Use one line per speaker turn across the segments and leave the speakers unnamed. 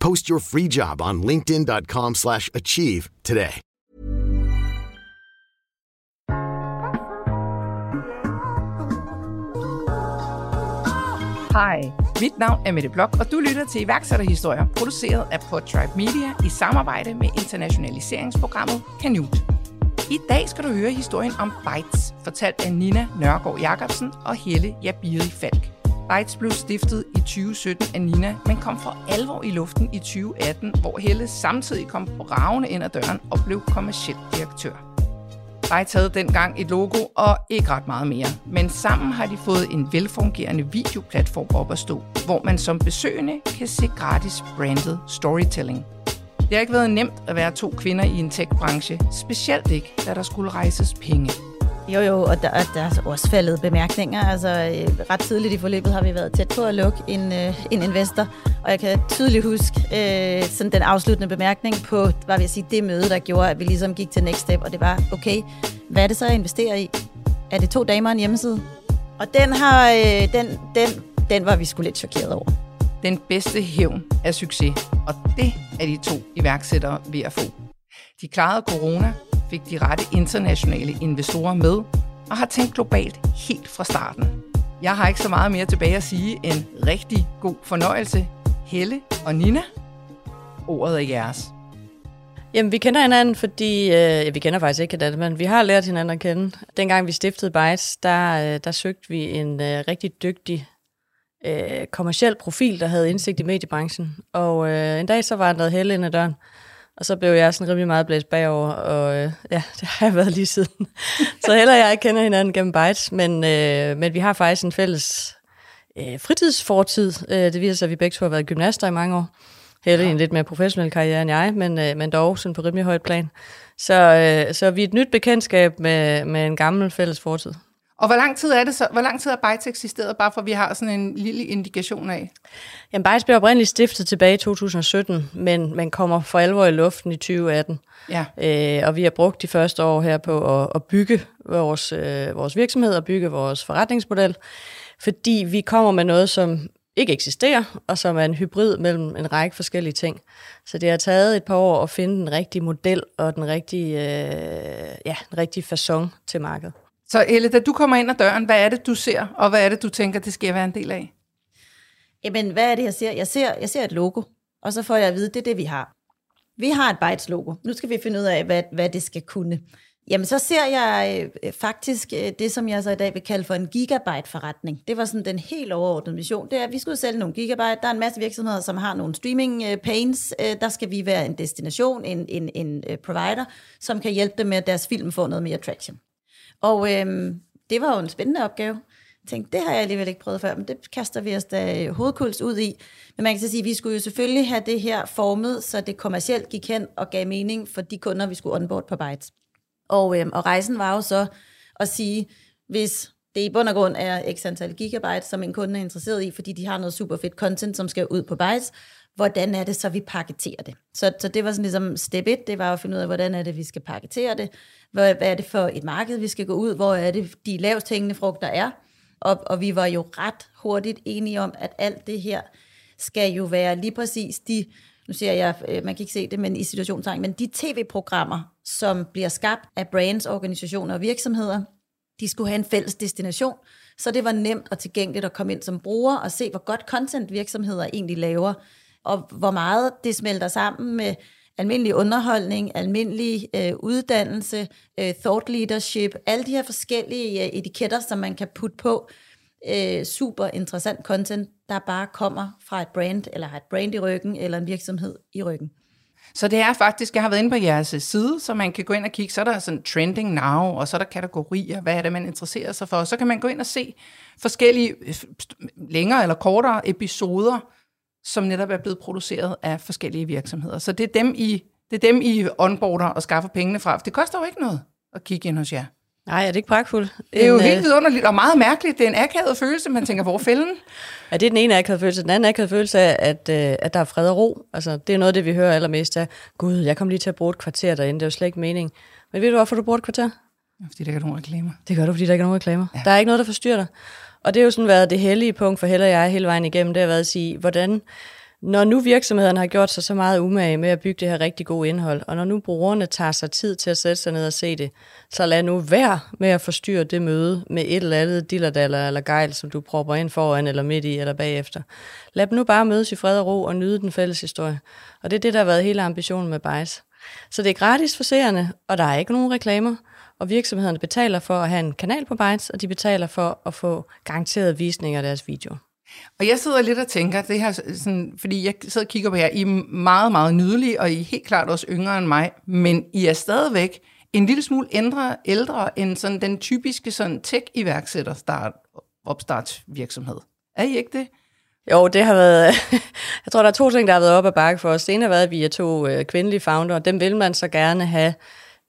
Post your free job on linkedin.com/achieve slash achieve today.
Hej, mit navn er Mette Blok, og du lytter til iværksætterhistorier, produceret af Podtribe Media i samarbejde med internationaliseringsprogrammet Canute. I dag skal du høre historien om Bytes, fortalt af Nina Nørgaard Jacobsen og Helle Jabiri Falk. Bytes blev stiftet i 2017 af Nina, men kom for alvor i luften i 2018, hvor Helle samtidig kom bravende ind ad døren og blev kommersiel direktør. Bytes havde dengang et logo og ikke ret meget mere, men sammen har de fået en velfungerende videoplatform op at stå, hvor man som besøgende kan se gratis branded storytelling. Det har ikke været nemt at være to kvinder i en tech-branche, specielt ikke, da der skulle rejses penge.
Jo, jo, og der, der er også faldet bemærkninger. Altså, øh, ret tidligt i forløbet har vi været tæt på at lukke en, øh, en investor, og jeg kan tydeligt huske øh, sådan den afsluttende bemærkning på, hvad vil jeg sige, det møde, der gjorde, at vi ligesom gik til next step, og det var, okay, hvad er det så, jeg investerer i? Er det to damer og en hjemmeside? Og den, har, øh, den, den, den var vi sgu lidt chokeret over.
Den bedste hævn er succes, og det er de to iværksættere ved at få. De klarede corona, fik de rette internationale investorer med og har tænkt globalt helt fra starten. Jeg har ikke så meget mere tilbage at sige end rigtig god fornøjelse. Helle og Nina, ordet er jeres.
Jamen, vi kender hinanden, fordi... Øh, ja, vi kender faktisk ikke hinanden, men vi har lært hinanden at kende. Dengang vi stiftede Bytes, der, øh, der søgte vi en øh, rigtig dygtig øh, kommersiel profil, der havde indsigt i mediebranchen. Og øh, en dag så var der Helle ind ad døren, og så blev jeg sådan rimelig meget blæst bagover, og øh, ja, det har jeg været lige siden. så heller jeg ikke kender hinanden gennem Bytes, men, øh, men vi har faktisk en fælles øh, fritidsfortid. Øh, det viser sig, at vi begge to har været gymnaster i mange år. Helle ja. en lidt mere professionel karriere end jeg, men, øh, men dog sådan på rimelig højt plan. Så, øh, så vi er et nyt bekendtskab med, med en gammel fælles fortid.
Og hvor lang tid er det så? Hvor lang tid har Bytes eksisteret, bare for at vi har sådan en lille indikation af?
Jamen, Bytes blev oprindeligt stiftet tilbage i 2017, men, men kommer for alvor i luften i 2018.
Ja.
Øh, og vi har brugt de første år her på at, at bygge vores, øh, vores virksomhed og bygge vores forretningsmodel, fordi vi kommer med noget, som ikke eksisterer, og som er en hybrid mellem en række forskellige ting. Så det har taget et par år at finde den rigtige model og den rigtige, øh, ja, den rigtige façon til markedet.
Så Elle, da du kommer ind ad døren, hvad er det, du ser, og hvad er det, du tænker, det skal jeg være en del af?
Jamen, hvad er det, jeg ser? Jeg ser, jeg ser et logo, og så får jeg at vide, det er det, vi har. Vi har et Bytes logo. Nu skal vi finde ud af, hvad, hvad det skal kunne. Jamen, så ser jeg øh, faktisk øh, det, som jeg så i dag vil kalde for en gigabyte-forretning. Det var sådan den helt overordnede mission. Det er, at vi skulle sælge nogle gigabyte. Der er en masse virksomheder, som har nogle streaming øh, pains. Øh, der skal vi være en destination, en, en, en øh, provider, som kan hjælpe dem med, at deres film får noget mere traction. Og øh, det var jo en spændende opgave. Jeg tænkte, det har jeg alligevel ikke prøvet før, men det kaster vi os da øh, hovedkuls ud i. Men man kan så sige, at vi skulle jo selvfølgelig have det her formet, så det kommercielt gik hen og gav mening for de kunder, vi skulle onboard på Bytes. Og, øhm, og rejsen var jo så at sige, hvis det i bund og grund er x antal gigabyte, som en kunde er interesseret i, fordi de har noget super fedt content, som skal ud på Bytes, hvordan er det så, vi paketerer det? Så, så det var sådan ligesom step 1, det var at finde ud af, hvordan er det, vi skal paketere det, hvad, hvad er det for et marked, vi skal gå ud, hvor er det, de lavest hængende frugter er, Og, og vi var jo ret hurtigt enige om, at alt det her skal jo være lige præcis de, nu siger jeg, øh, man kan ikke se det, men i situationstegn, men de tv-programmer, som bliver skabt af brands, organisationer og virksomheder, de skulle have en fælles destination, så det var nemt og tilgængeligt at komme ind som bruger og se, hvor godt content virksomheder egentlig laver, og hvor meget det smelter sammen med almindelig underholdning, almindelig øh, uddannelse, øh, thought leadership, alle de her forskellige øh, etiketter, som man kan putte på. Øh, super interessant content, der bare kommer fra et brand, eller har et brand i ryggen, eller en virksomhed i ryggen.
Så det er faktisk, jeg har været inde på jeres side, så man kan gå ind og kigge, så er der sådan trending now, og så er der kategorier, hvad er det, man interesserer sig for. Så kan man gå ind og se forskellige øh, længere eller kortere episoder, som netop er blevet produceret af forskellige virksomheder. Så det er dem, I, det er dem, I onboarder og skaffer pengene fra. For det koster jo ikke noget at kigge ind hos jer.
Nej, er det ikke pragtfuldt?
Det er jo
en,
helt
øh,
vidunderligt og meget mærkeligt. Det er en akavet følelse, man tænker, hvor er fælden?
Ja, det er den ene akavet følelse. Den anden akavet følelse er, at, øh, at der er fred og ro. Altså, det er noget af det, vi hører allermest af. Gud, jeg kom lige til at bruge et kvarter derinde. Det er jo slet ikke mening. Men ved du, hvorfor du bruger et kvarter?
Fordi der ikke er nogen reklamer.
Det gør du, fordi der ikke er nogen reklamer. Ja. Der er ikke noget, der forstyrrer dig. Og det har jo sådan været det hellige punkt for Helle og jeg hele vejen igennem. Det har været at sige, hvordan når nu virksomhederne har gjort sig så meget umage med at bygge det her rigtig gode indhold, og når nu brugerne tager sig tid til at sætte sig ned og se det, så lad nu være med at forstyrre det møde med et eller andet dillerdaller eller gejl, som du propper ind foran eller midt i eller bagefter. Lad dem nu bare mødes i fred og ro og nyde den fælles historie. Og det er det, der har været hele ambitionen med Bice. Så det er gratis for seerne, og der er ikke nogen reklamer. Og virksomhederne betaler for at have en kanal på Bytes, og de betaler for at få garanteret visning af deres videoer.
Og jeg sidder lidt og tænker, det her, sådan, fordi jeg sidder og kigger på jer, I er meget, meget nydelige, og I er helt klart også yngre end mig, men I er stadigvæk en lille smule ældre, ældre end sådan den typiske sådan tech-iværksætter start, opstartsvirksomhed. Er I ikke det?
Jo, det har været... jeg tror, der er to ting, der har været op ad bakke for os. Det ene har været, at vi er to øh, kvindelige founder, og dem vil man så gerne have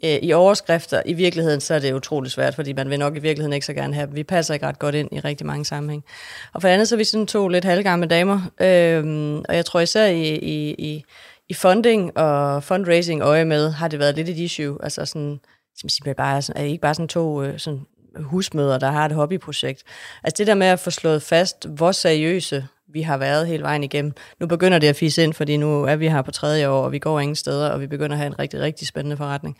øh, i overskrifter. I virkeligheden så er det utrolig svært, fordi man vil nok i virkeligheden ikke så gerne have dem. Vi passer ikke ret godt ind i rigtig mange sammenhæng. Og for det andet så er vi sådan to lidt halvgamle damer, øh, og jeg tror især i, i, i, i funding og fundraising øje med, har det været lidt et issue. Altså sådan, simpelthen bare, sådan, er I ikke bare sådan to øh, sådan husmøder, der har et hobbyprojekt. Altså det der med at få slået fast, hvor seriøse vi har været hele vejen igennem. Nu begynder det at fise ind, fordi nu er vi her på tredje år, og vi går ingen steder, og vi begynder at have en rigtig, rigtig spændende forretning.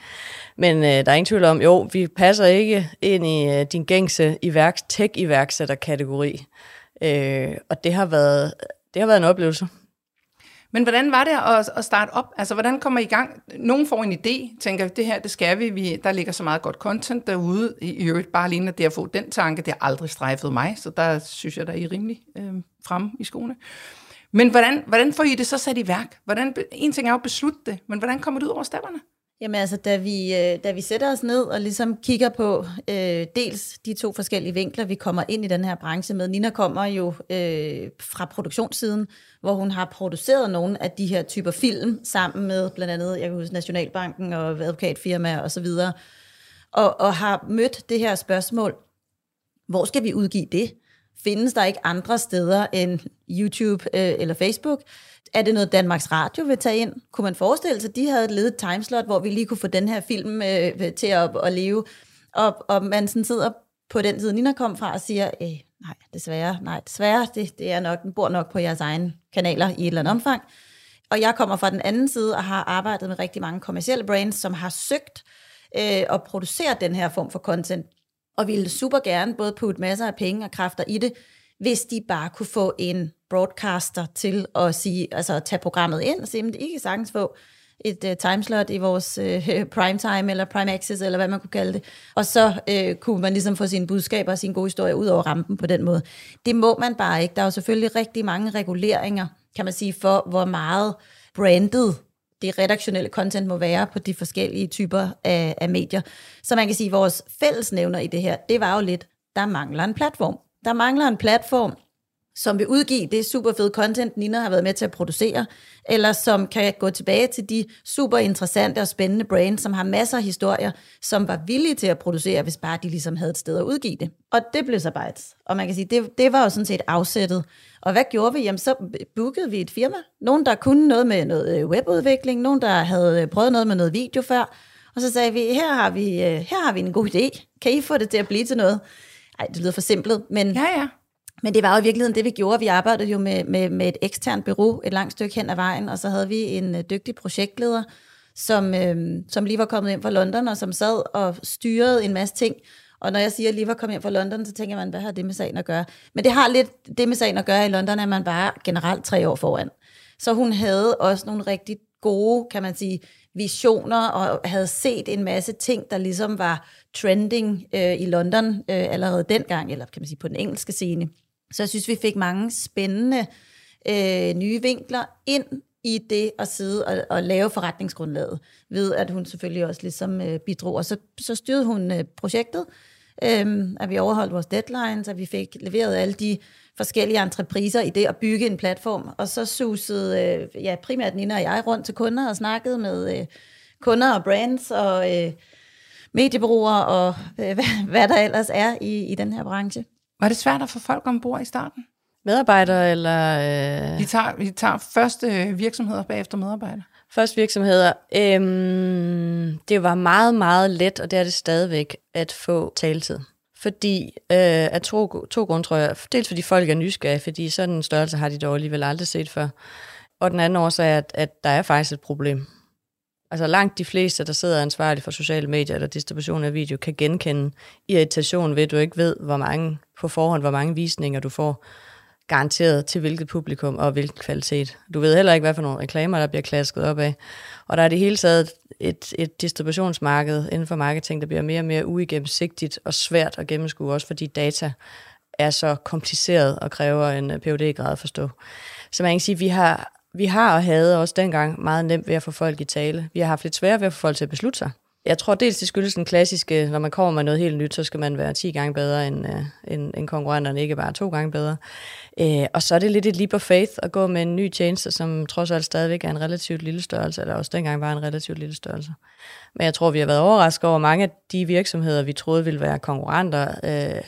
Men øh, der er ingen tvivl om, jo, vi passer ikke ind i øh, din gængse iværks, tech-iværksætter-kategori. Øh, og det har, været, det har været en oplevelse.
Men hvordan var det at, at starte op? Altså, hvordan kommer I i gang? Nogen får en idé, tænker, det her, det skal vi. vi der ligger så meget godt content derude. I øvrigt, bare alene det at få den tanke, det har aldrig strejfet mig, så der synes jeg, der er I rimelig øh, fremme i skoene. Men hvordan, hvordan får I det så sat i værk? Hvordan, en ting er jo at beslutte det, men hvordan kommer det ud over stepperne?
Jamen altså, da vi, øh, da vi sætter os ned og ligesom kigger på øh, dels de to forskellige vinkler, vi kommer ind i den her branche med. Nina kommer jo øh, fra produktionssiden, hvor hun har produceret nogle af de her typer film sammen med blandt andet, jeg kan huske, Nationalbanken og advokatfirmaer og så videre, og, og har mødt det her spørgsmål, hvor skal vi udgive det? Findes der ikke andre steder end YouTube øh, eller Facebook? Er det noget, Danmarks Radio vil tage ind? Kunne man forestille sig, at de havde et ledet timeslot, hvor vi lige kunne få den her film øh, til at, at leve? Og, og man sådan sidder på den tid, Nina kom fra, og siger, øh, nej, desværre, nej, desværre, det, det er nok, den bor nok på jeres egne kanaler i et eller andet omfang. Og jeg kommer fra den anden side og har arbejdet med rigtig mange kommersielle brands, som har søgt øh, at producere den her form for content, og ville super gerne både putte masser af penge og kræfter i det, hvis de bare kunne få en broadcaster til at sige, altså at tage programmet ind og sige, at I kan sagtens få et uh, timeslot i vores uh, primetime eller prime access, eller hvad man kunne kalde det. Og så uh, kunne man ligesom få sine budskaber og sin gode historie ud over rampen på den måde. Det må man bare ikke. Der er jo selvfølgelig rigtig mange reguleringer, kan man sige, for hvor meget branded det redaktionelle content må være på de forskellige typer af, af medier. Så man kan sige, at vores fællesnævner i det her, det var jo lidt, der mangler en platform. Der mangler en platform, som vil udgive det super fede content, Nina har været med til at producere, eller som kan gå tilbage til de super interessante og spændende brands, som har masser af historier, som var villige til at producere, hvis bare de ligesom havde et sted at udgive det. Og det blev så Bytes. Og man kan sige, det, det var jo sådan set afsættet. Og hvad gjorde vi? Jamen så bookede vi et firma. Nogen, der kunne noget med noget øh, webudvikling, nogen, der havde øh, prøvet noget med noget video før. Og så sagde vi, her har vi, øh, her har vi en god idé. Kan I få det til at blive til noget? Ej, det lyder for simpelt, men,
Ja, ja.
men det var jo i virkeligheden det, vi gjorde. Vi arbejdede jo med, med, med et eksternt bureau et langt stykke hen ad vejen, og så havde vi en øh, dygtig projektleder, som, øh, som lige var kommet hjem fra London, og som sad og styrede en masse ting. Og når jeg siger, at lige var kommet hjem fra London, så tænker man, hvad har det med sagen at gøre? Men det har lidt det med sagen at gøre i London, at man bare generelt tre år foran. Så hun havde også nogle rigtig gode, kan man sige, visioner, og havde set en masse ting, der ligesom var trending øh, i London øh, allerede dengang, eller kan man sige på den engelske scene. Så jeg synes, vi fik mange spændende øh, nye vinkler ind i det at sidde og, og lave forretningsgrundlaget, ved at hun selvfølgelig også ligesom øh, bidrog. Og så, så styrede hun øh, projektet, øh, at vi overholdt vores deadlines, at vi fik leveret alle de forskellige entrepriser i det at bygge en platform. Og så susede øh, ja, primært Nina og jeg rundt til kunder og snakkede med øh, kunder og brands og øh, mediebureauer og øh, hvad, hvad der ellers er i, i den her branche.
Var det svært at få folk ombord i starten?
Medarbejdere eller øh,
Vi tager, vi tager først øh, virksomheder bagefter medarbejdere.
først virksomheder. Øhm, det var meget, meget let, og det er det stadigvæk, at få taletid. Fordi, øh, af to, to grunde, tror jeg. Dels fordi folk er nysgerrige, fordi sådan en størrelse har de dog alligevel aldrig set før. Og den anden årsag er, at, at der er faktisk et problem. Altså langt de fleste, der sidder ansvarlige for sociale medier eller distribution af video, kan genkende irritation ved, at du ikke ved, hvor mange på forhånd, hvor mange visninger du får garanteret til hvilket publikum og hvilken kvalitet. Du ved heller ikke, hvad for nogle reklamer, der bliver klasket op af. Og der er det hele taget et, et distributionsmarked inden for marketing, der bliver mere og mere uigennemsigtigt og svært at gennemskue, også fordi data er så kompliceret og kræver en øh, phd grad at forstå. Så man kan sige, at vi har, vi har og havde også dengang meget nemt ved at få folk i tale. Vi har haft lidt svært ved at få folk til at beslutte sig. Jeg tror dels, det skyldes den klassiske, når man kommer med noget helt nyt, så skal man være 10 gange bedre end, øh, end, end konkurrenterne, ikke bare to gange bedre. Øh, og så er det lidt et leap of faith at gå med en ny tjeneste, som trods alt stadigvæk er en relativt lille størrelse, eller også dengang var en relativt lille størrelse. Men jeg tror, vi har været overrasket over, mange af de virksomheder, vi troede ville være konkurrenter, øh,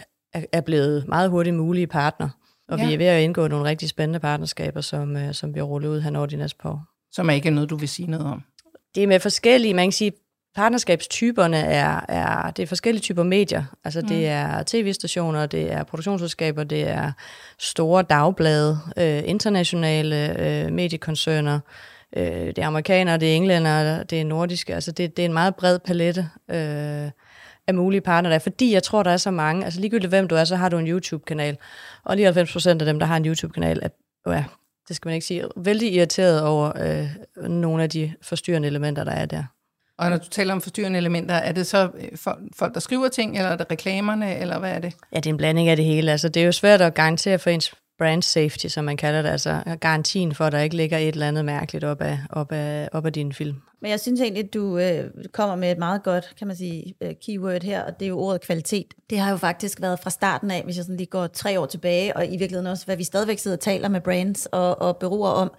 er- blevet meget hurtigt mulige partner. Og ja. Vi er ved at indgå nogle rigtig spændende partnerskaber, som, øh, som bliver rullet ud her over de næste par år.
Som er ikke noget, du vil sige noget om.
Det er med forskellige, man kan sige, partnerskabstyperne er, er, det er forskellige typer medier. Altså mm. det er tv-stationer, det er produktionsselskaber, det er store dagblade, øh, internationale øh, mediekoncerner, øh, det er amerikanere, det er englænder, det er nordiske. Altså det, det er en meget bred palette øh, af mulige partnere der, fordi jeg tror, der er så mange. Altså ligegyldigt hvem du er, så har du en YouTube-kanal. Og 99 procent af dem, der har en YouTube-kanal, er, ja, det skal man ikke sige, vældig irriteret over øh, nogle af de forstyrrende elementer, der er der.
Og når du taler om forstyrrende elementer, er det så øh, folk, der skriver ting, eller er det reklamerne, eller hvad er det?
Ja, det er en blanding af det hele. Altså, det er jo svært at garantere for ens brand safety, som man kalder det. Altså garantien for, at der ikke ligger et eller andet mærkeligt op af, op af, op af din film.
Men jeg synes egentlig, at du øh, kommer med et meget godt, kan man sige, øh, keyword her, og det er jo ordet kvalitet. Det har jo faktisk været fra starten af, hvis jeg sådan lige går tre år tilbage, og i virkeligheden også, hvad vi stadigvæk sidder og taler med brands og, og bureauer om,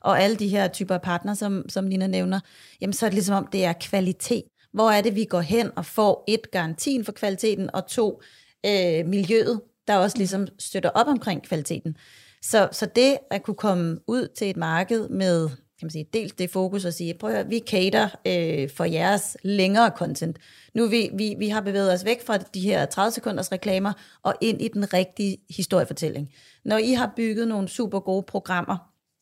og alle de her typer af partner, som, som Nina nævner, jamen så er det ligesom om, det er kvalitet. Hvor er det, vi går hen og får et, garantien for kvaliteten, og to, øh, miljøet, der også ligesom støtter op omkring kvaliteten. Så, så det at kunne komme ud til et marked med kan man sige, dels det fokus og sige, prøv at høre, vi cater øh, for jeres længere content. Nu vi, vi, vi har bevæget os væk fra de her 30 sekunders reklamer og ind i den rigtige historiefortælling. Når I har bygget nogle super gode programmer,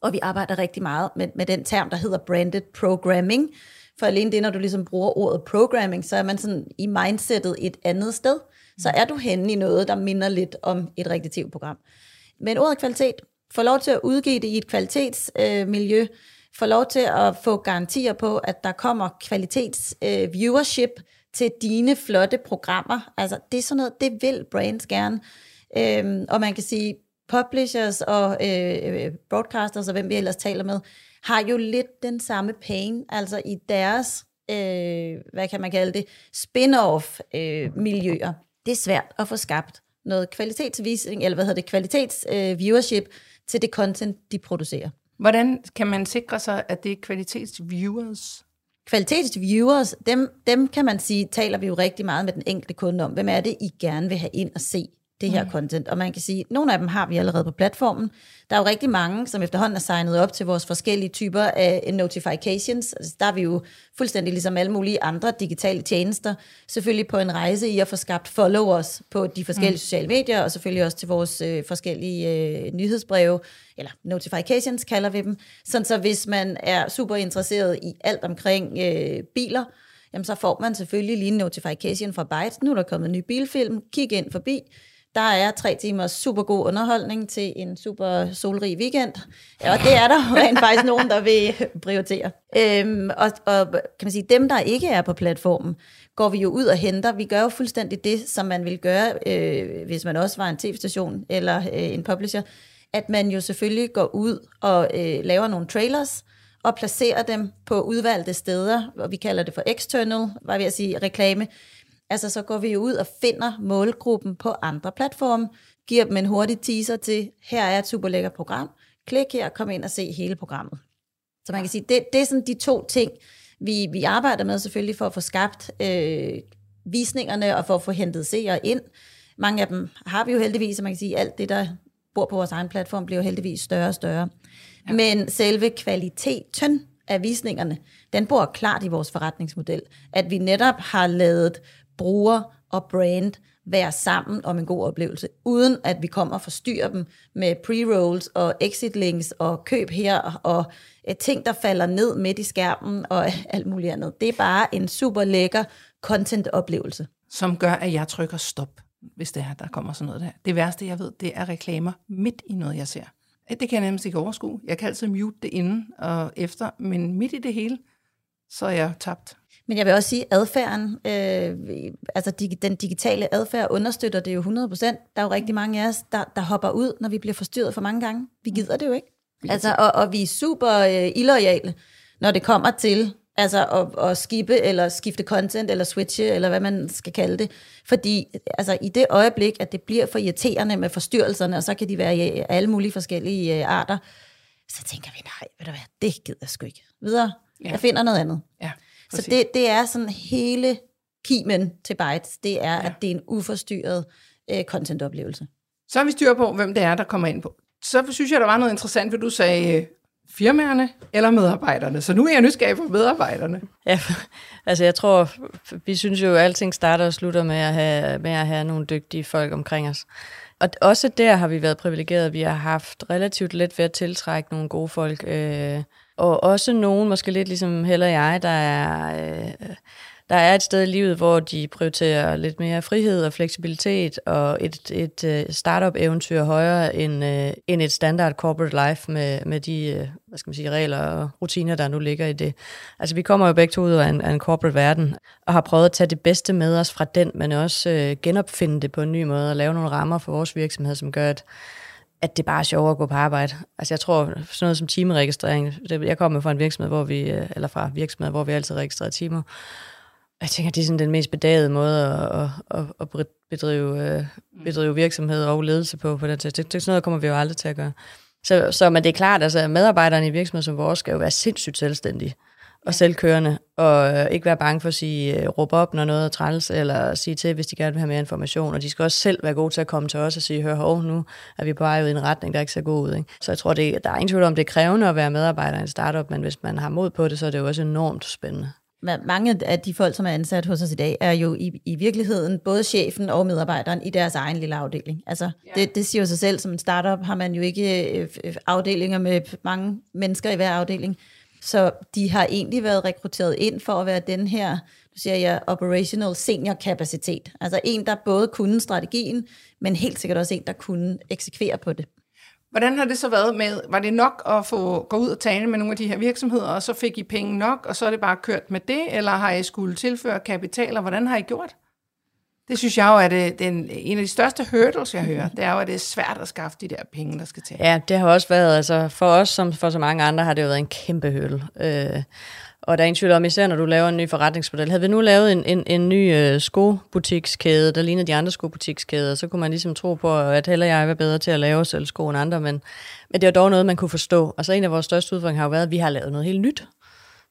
og vi arbejder rigtig meget med, med den term, der hedder branded programming, for alene det, når du ligesom bruger ordet programming, så er man sådan i mindsetet et andet sted. Så er du henne i noget, der minder lidt om et rigtigt tv-program. Men ordet kvalitet, få lov til at udgive det i et kvalitetsmiljø, øh, miljø, få lov til at få garantier på, at der kommer kvalitets øh, viewership til dine flotte programmer. Altså, det er sådan noget, det vil brands gerne. Øhm, og man kan sige, publishers og øh, broadcasters og hvem vi ellers taler med, har jo lidt den samme pain, altså i deres, øh, hvad kan man kalde det, spin-off øh, miljøer. Det er svært at få skabt noget kvalitetsvisning, eller hvad hedder det, kvalitets øh, viewership til det content, de producerer.
Hvordan kan man sikre sig, at det er kvalitetsviewers?
Kvalitetsviewers, dem, dem kan man sige, taler vi jo rigtig meget med den enkelte kunde om. Hvem er det, I gerne vil have ind og se det her mm. content. Og man kan sige, at nogle af dem har vi allerede på platformen. Der er jo rigtig mange, som efterhånden er signet op til vores forskellige typer af notifications. Altså, der er vi jo fuldstændig ligesom alle mulige andre digitale tjenester, selvfølgelig på en rejse i at få skabt followers på de forskellige mm. sociale medier, og selvfølgelig også til vores øh, forskellige øh, nyhedsbreve, eller notifications kalder vi dem. Sådan så hvis man er super interesseret i alt omkring øh, biler, jamen så får man selvfølgelig lige en notification fra Bytes. Nu er der kommet en ny bilfilm, kig ind forbi der er tre timers super god underholdning til en super solrig weekend. Ja, og det er der rent faktisk nogen, der vil prioritere. Øhm, og, og kan man sige, dem, der ikke er på platformen, går vi jo ud og henter. Vi gør jo fuldstændig det, som man vil gøre, øh, hvis man også var en tv-station eller øh, en publisher, at man jo selvfølgelig går ud og øh, laver nogle trailers, og placerer dem på udvalgte steder, og vi kalder det for external, var ved at sige reklame, Altså, så går vi jo ud og finder målgruppen på andre platforme, giver dem en hurtig teaser til, her er et super lækkert program, klik her, kom ind og se hele programmet. Så man kan sige, det, det er sådan de to ting, vi, vi arbejder med selvfølgelig for at få skabt øh, visningerne og for at få hentet seere ind. Mange af dem har vi jo heldigvis, og man kan sige, alt det, der bor på vores egen platform, bliver jo heldigvis større og større. Ja. Men selve kvaliteten af visningerne, den bor klart i vores forretningsmodel. At vi netop har lavet bruger og brand være sammen om en god oplevelse, uden at vi kommer og forstyrrer dem med pre-rolls og exit links og køb her og øh, ting, der falder ned midt i skærmen og alt muligt andet. Det er bare en super lækker content-oplevelse.
Som gør, at jeg trykker stop, hvis det er, der kommer sådan noget der. Det værste, jeg ved, det er reklamer midt i noget, jeg ser. Øh, det kan jeg nærmest ikke overskue. Jeg kan altid mute det inden og efter, men midt i det hele, så er jeg tabt.
Men jeg vil også sige, at adfærden, øh, altså dig, den digitale adfærd understøtter det jo 100%. Der er jo rigtig mange af os, der, der hopper ud, når vi bliver forstyrret for mange gange. Vi gider det jo ikke. Altså, og, og vi er super øh, illoyale, når det kommer til altså at, at skippe eller skifte content eller switche eller hvad man skal kalde det. Fordi altså, i det øjeblik, at det bliver for irriterende med forstyrrelserne, og så kan de være i alle mulige forskellige øh, arter, så tænker vi, nej, ved du hvad, det gider jeg sgu ikke. Videre, ja. jeg finder noget andet. Ja. Så det, det er sådan hele kimen til Bytes, det er, ja. at det er en uforstyrret øh, contentoplevelse.
Så har vi styr på, hvem det er, der kommer ind på. Så synes jeg, der var noget interessant, for du sagde øh, firmaerne eller medarbejderne. Så nu er jeg nysgerrig på medarbejderne.
Ja, altså jeg tror, vi synes jo, at alting starter og slutter med at have, med at have nogle dygtige folk omkring os. Og også der har vi været privilegeret. Vi har haft relativt let ved at tiltrække nogle gode folk. Øh, og også nogen, måske lidt ligesom heller jeg, der er, øh, der er et sted i livet, hvor de prioriterer lidt mere frihed og fleksibilitet, og et, et øh, startup-eventyr højere end, øh, end et standard corporate life med, med de øh, hvad skal man sige, regler og rutiner, der nu ligger i det. Altså vi kommer jo begge to ud af en, af en corporate verden, og har prøvet at tage det bedste med os fra den, men også øh, genopfinde det på en ny måde, og lave nogle rammer for vores virksomhed, som gør, at at det bare er sjovere at gå på arbejde. Altså jeg tror, sådan noget som timeregistrering, det, jeg kommer fra en virksomhed, hvor vi, øh, eller fra virksomhed, hvor vi altid registrerer timer. Jeg tænker, det er sådan den mest bedagede måde at, at, at bedrive, øh, bedrive virksomhed og ledelse på. på den det, det, sådan noget kommer vi jo aldrig til at gøre. Så, så men det er klart, altså, medarbejderne i virksomheder som vores skal jo være sindssygt selvstændige og selvkørende, og øh, ikke være bange for at sige, øh, råbe op, når noget er træls, eller sige til, hvis de gerne vil have mere information. Og de skal også selv være gode til at komme til os og sige, hør, hov, nu er vi på vej ud i en retning, der ikke ser god ud. Ikke? Så jeg tror, det, der er ingen tvivl om, det er krævende at være medarbejder i en startup, men hvis man har mod på det, så er det jo også enormt spændende.
Mange af de folk, som er ansat hos os i dag, er jo i, i virkeligheden både chefen og medarbejderen i deres egen lille afdeling. Altså, ja. det, det siger jo sig selv, som en startup har man jo ikke øh, afdelinger med mange mennesker i hver afdeling. Så de har egentlig været rekrutteret ind for at være den her, nu siger jeg, operational senior kapacitet. Altså en, der både kunne strategien, men helt sikkert også en, der kunne eksekvere på det.
Hvordan har det så været med, var det nok at få gå ud og tale med nogle af de her virksomheder, og så fik I penge nok, og så er det bare kørt med det, eller har I skulle tilføre kapital, og hvordan har I gjort? Det synes jeg jo er det, den, en af de største hurdles, jeg hører. Det er jo, at det er svært at skaffe de der penge, der skal til.
Ja, det har også været, altså for os som for så mange andre, har det jo været en kæmpe hurdle. Øh, og der er ingen tvivl om, især når du laver en ny forretningsmodel. Havde vi nu lavet en, en, en ny øh, skobutikskæde, der ligner de andre skobutikskæder, så kunne man ligesom tro på, at heller jeg var bedre til at lave selv sko end andre, men, men det var dog noget, man kunne forstå. Og så en af vores største udfordringer har jo været, at vi har lavet noget helt nyt.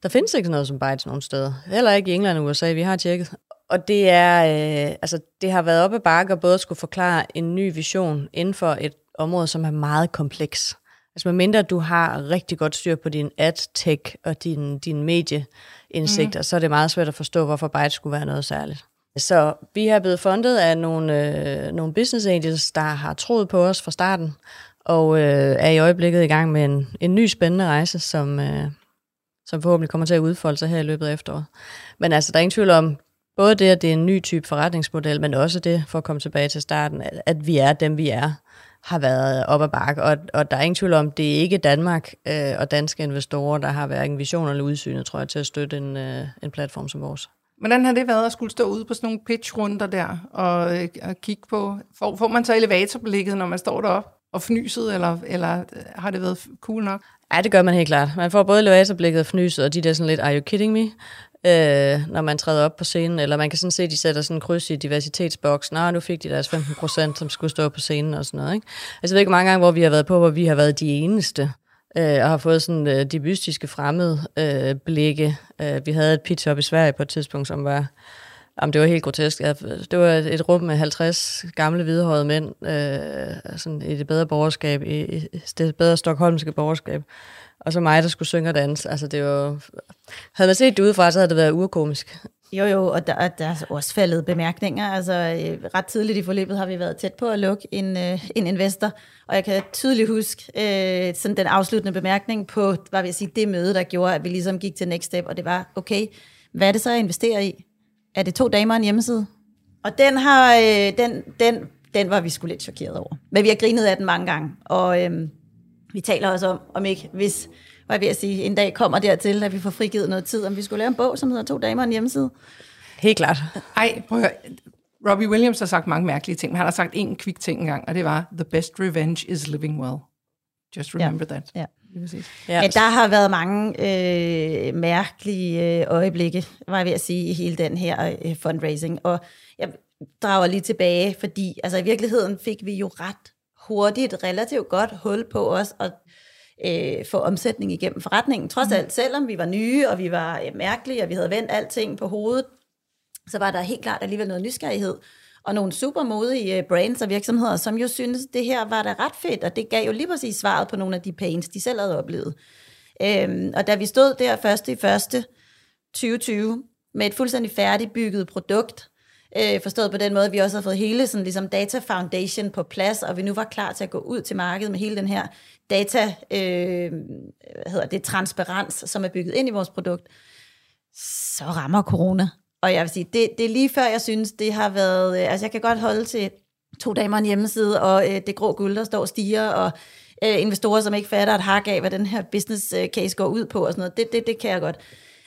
Der findes ikke noget som bites nogen steder. Heller ikke i England og USA, vi har tjekket og det er, øh, altså, det har været op ad bakke at både skulle forklare en ny vision inden for et område, som er meget kompleks. Altså medmindre du har rigtig godt styr på din ad-tech og din, din medieindsigter, mm. så er det meget svært at forstå, hvorfor Byte skulle være noget særligt. Så vi har blevet fundet af nogle, øh, nogle business angels, der har troet på os fra starten, og øh, er i øjeblikket i gang med en, en ny spændende rejse, som, øh, som forhåbentlig kommer til at udfolde sig her i løbet af efteråret. Men altså, der er ingen tvivl om, både det, at det er en ny type forretningsmodel, men også det, for at komme tilbage til starten, at, at vi er dem, vi er, har været op ad bakke. Og, og der er ingen tvivl om, det er ikke Danmark øh, og danske investorer, der har hverken vision eller udsynet, tror jeg, til at støtte en, øh, en platform som vores.
Hvordan har det været at skulle stå ude på sådan nogle pitchrunder der og, øh, og kigge på? Får, får man så elevatorblikket, når man står deroppe og fnyset, eller, eller har det været cool nok?
Ja, det gør man helt klart. Man får både elevatorblikket og fnyset, og de der sådan lidt, are you kidding me? Øh, når man træder op på scenen, eller man kan sådan se, at de sætter sådan en kryds i diversitetsboksen, og nu fik de deres 15 procent, som skulle stå på scenen og sådan noget. Ikke? Altså jeg ved ikke mange gange, hvor vi har været på, hvor vi har været de eneste, øh, og har fået sådan øh, de mystiske fremmede øh, blikke. Øh, vi havde et pitch op i Sverige på et tidspunkt, som var Jamen, det var helt grotesk. Det var et rum med 50 gamle hvidehårede mænd øh, sådan i det bedre borgerskab, i, i det bedre stokholmske borgerskab. Og så mig, der skulle synge og danse. Altså, det var... Havde man set det udefra, så havde det været urkomisk.
Jo, jo, og der, der er også faldet bemærkninger. Altså, øh, ret tidligt i forløbet har vi været tæt på at lukke en, øh, en investor, og jeg kan tydeligt huske øh, sådan den afsluttende bemærkning på, hvad vil jeg sige, det møde, der gjorde, at vi ligesom gik til next step, og det var, okay, hvad er det så, jeg investerer i? Er det to damer og en hjemmeside? Og den, har, øh, den, den, den var vi skulle lidt chokeret over. Men vi har grinet af den mange gange, og øh, vi taler også om, om ikke, hvis hvad jeg ved at sige, en dag kommer dertil, at vi får frigivet noget tid, om vi skulle lave en bog, som hedder To damer og en hjemmeside.
Helt klart.
Ej, prøv at høre. Robbie Williams har sagt mange mærkelige ting, men han har sagt en kvik ting engang, og det var, the best revenge is living well. Just remember
ja.
that.
Ja. Ja. Men der har været mange øh, mærkelige øh, øjeblikke, var jeg ved at sige, i hele den her øh, fundraising. Og jeg drager lige tilbage, fordi altså, i virkeligheden fik vi jo ret hurtigt, relativt godt hul på os, og øh, få omsætning igennem forretningen. Trods alt, selvom vi var nye, og vi var øh, mærkelige, og vi havde vendt alting på hovedet, så var der helt klart alligevel noget nysgerrighed og nogle super modige øh, brands og virksomheder, som jo synes, det her var da ret fedt, og det gav jo lige præcis svaret på nogle af de pains, de selv havde oplevet. Øhm, og da vi stod der første i første 2020 med et fuldstændig færdigbygget produkt, øh, forstået på den måde, at vi også har fået hele sådan, ligesom data foundation på plads, og vi nu var klar til at gå ud til markedet med hele den her data, øh, hvad hedder det, transparens, som er bygget ind i vores produkt, så rammer corona. Og jeg vil sige, det, det er lige før, jeg synes, det har været... Øh, altså, jeg kan godt holde til to damer en hjemmeside, og øh, det grå guld, der står stiger, og øh, investorer, som ikke fatter et hak af, hvad den her business øh, case går ud på, og sådan noget. Det, det, det kan jeg godt.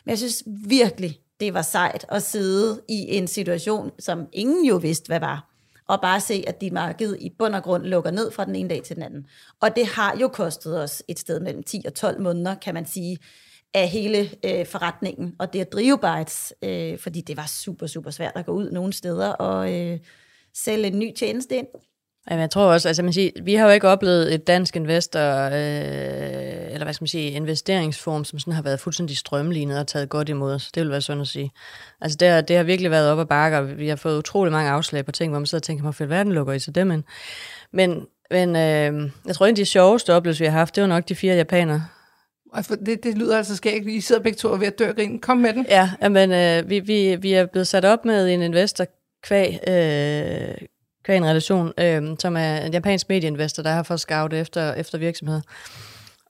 Men jeg synes virkelig, det var sejt at sidde i en situation, som ingen jo vidste, hvad var. Og bare se, at dit marked i bund og grund lukker ned fra den ene dag til den anden. Og det har jo kostet os et sted mellem 10 og 12 måneder, kan man sige, af hele øh, forretningen, og det at drive Bytes, øh, fordi det var super, super svært at gå ud nogle steder og øh, sælge en ny tjeneste ind.
Jamen, jeg tror også, altså man siger, vi har jo ikke oplevet et dansk investor, øh, eller hvad skal man sige, investeringsform, som sådan har været fuldstændig strømlignet og taget godt imod os. Det vil være sådan at sige. Altså det har, det har virkelig været op ad bakke, og vi har fået utrolig mange afslag på ting, hvor man sidder og tænker, hvorfor verden lukker I så det, men, men, men øh, jeg tror, en af de sjoveste oplevelser, vi har haft, det var nok de fire japanere,
det, det lyder altså skægt. I sidder begge to og ved at dø grin. Kom med den.
Ja, men øh, vi, vi, vi er blevet sat op med en investor kvæg, øh, kvæg en relation, øh, som er en japansk medieinvestor, der har fået scout efter, efter virksomheder.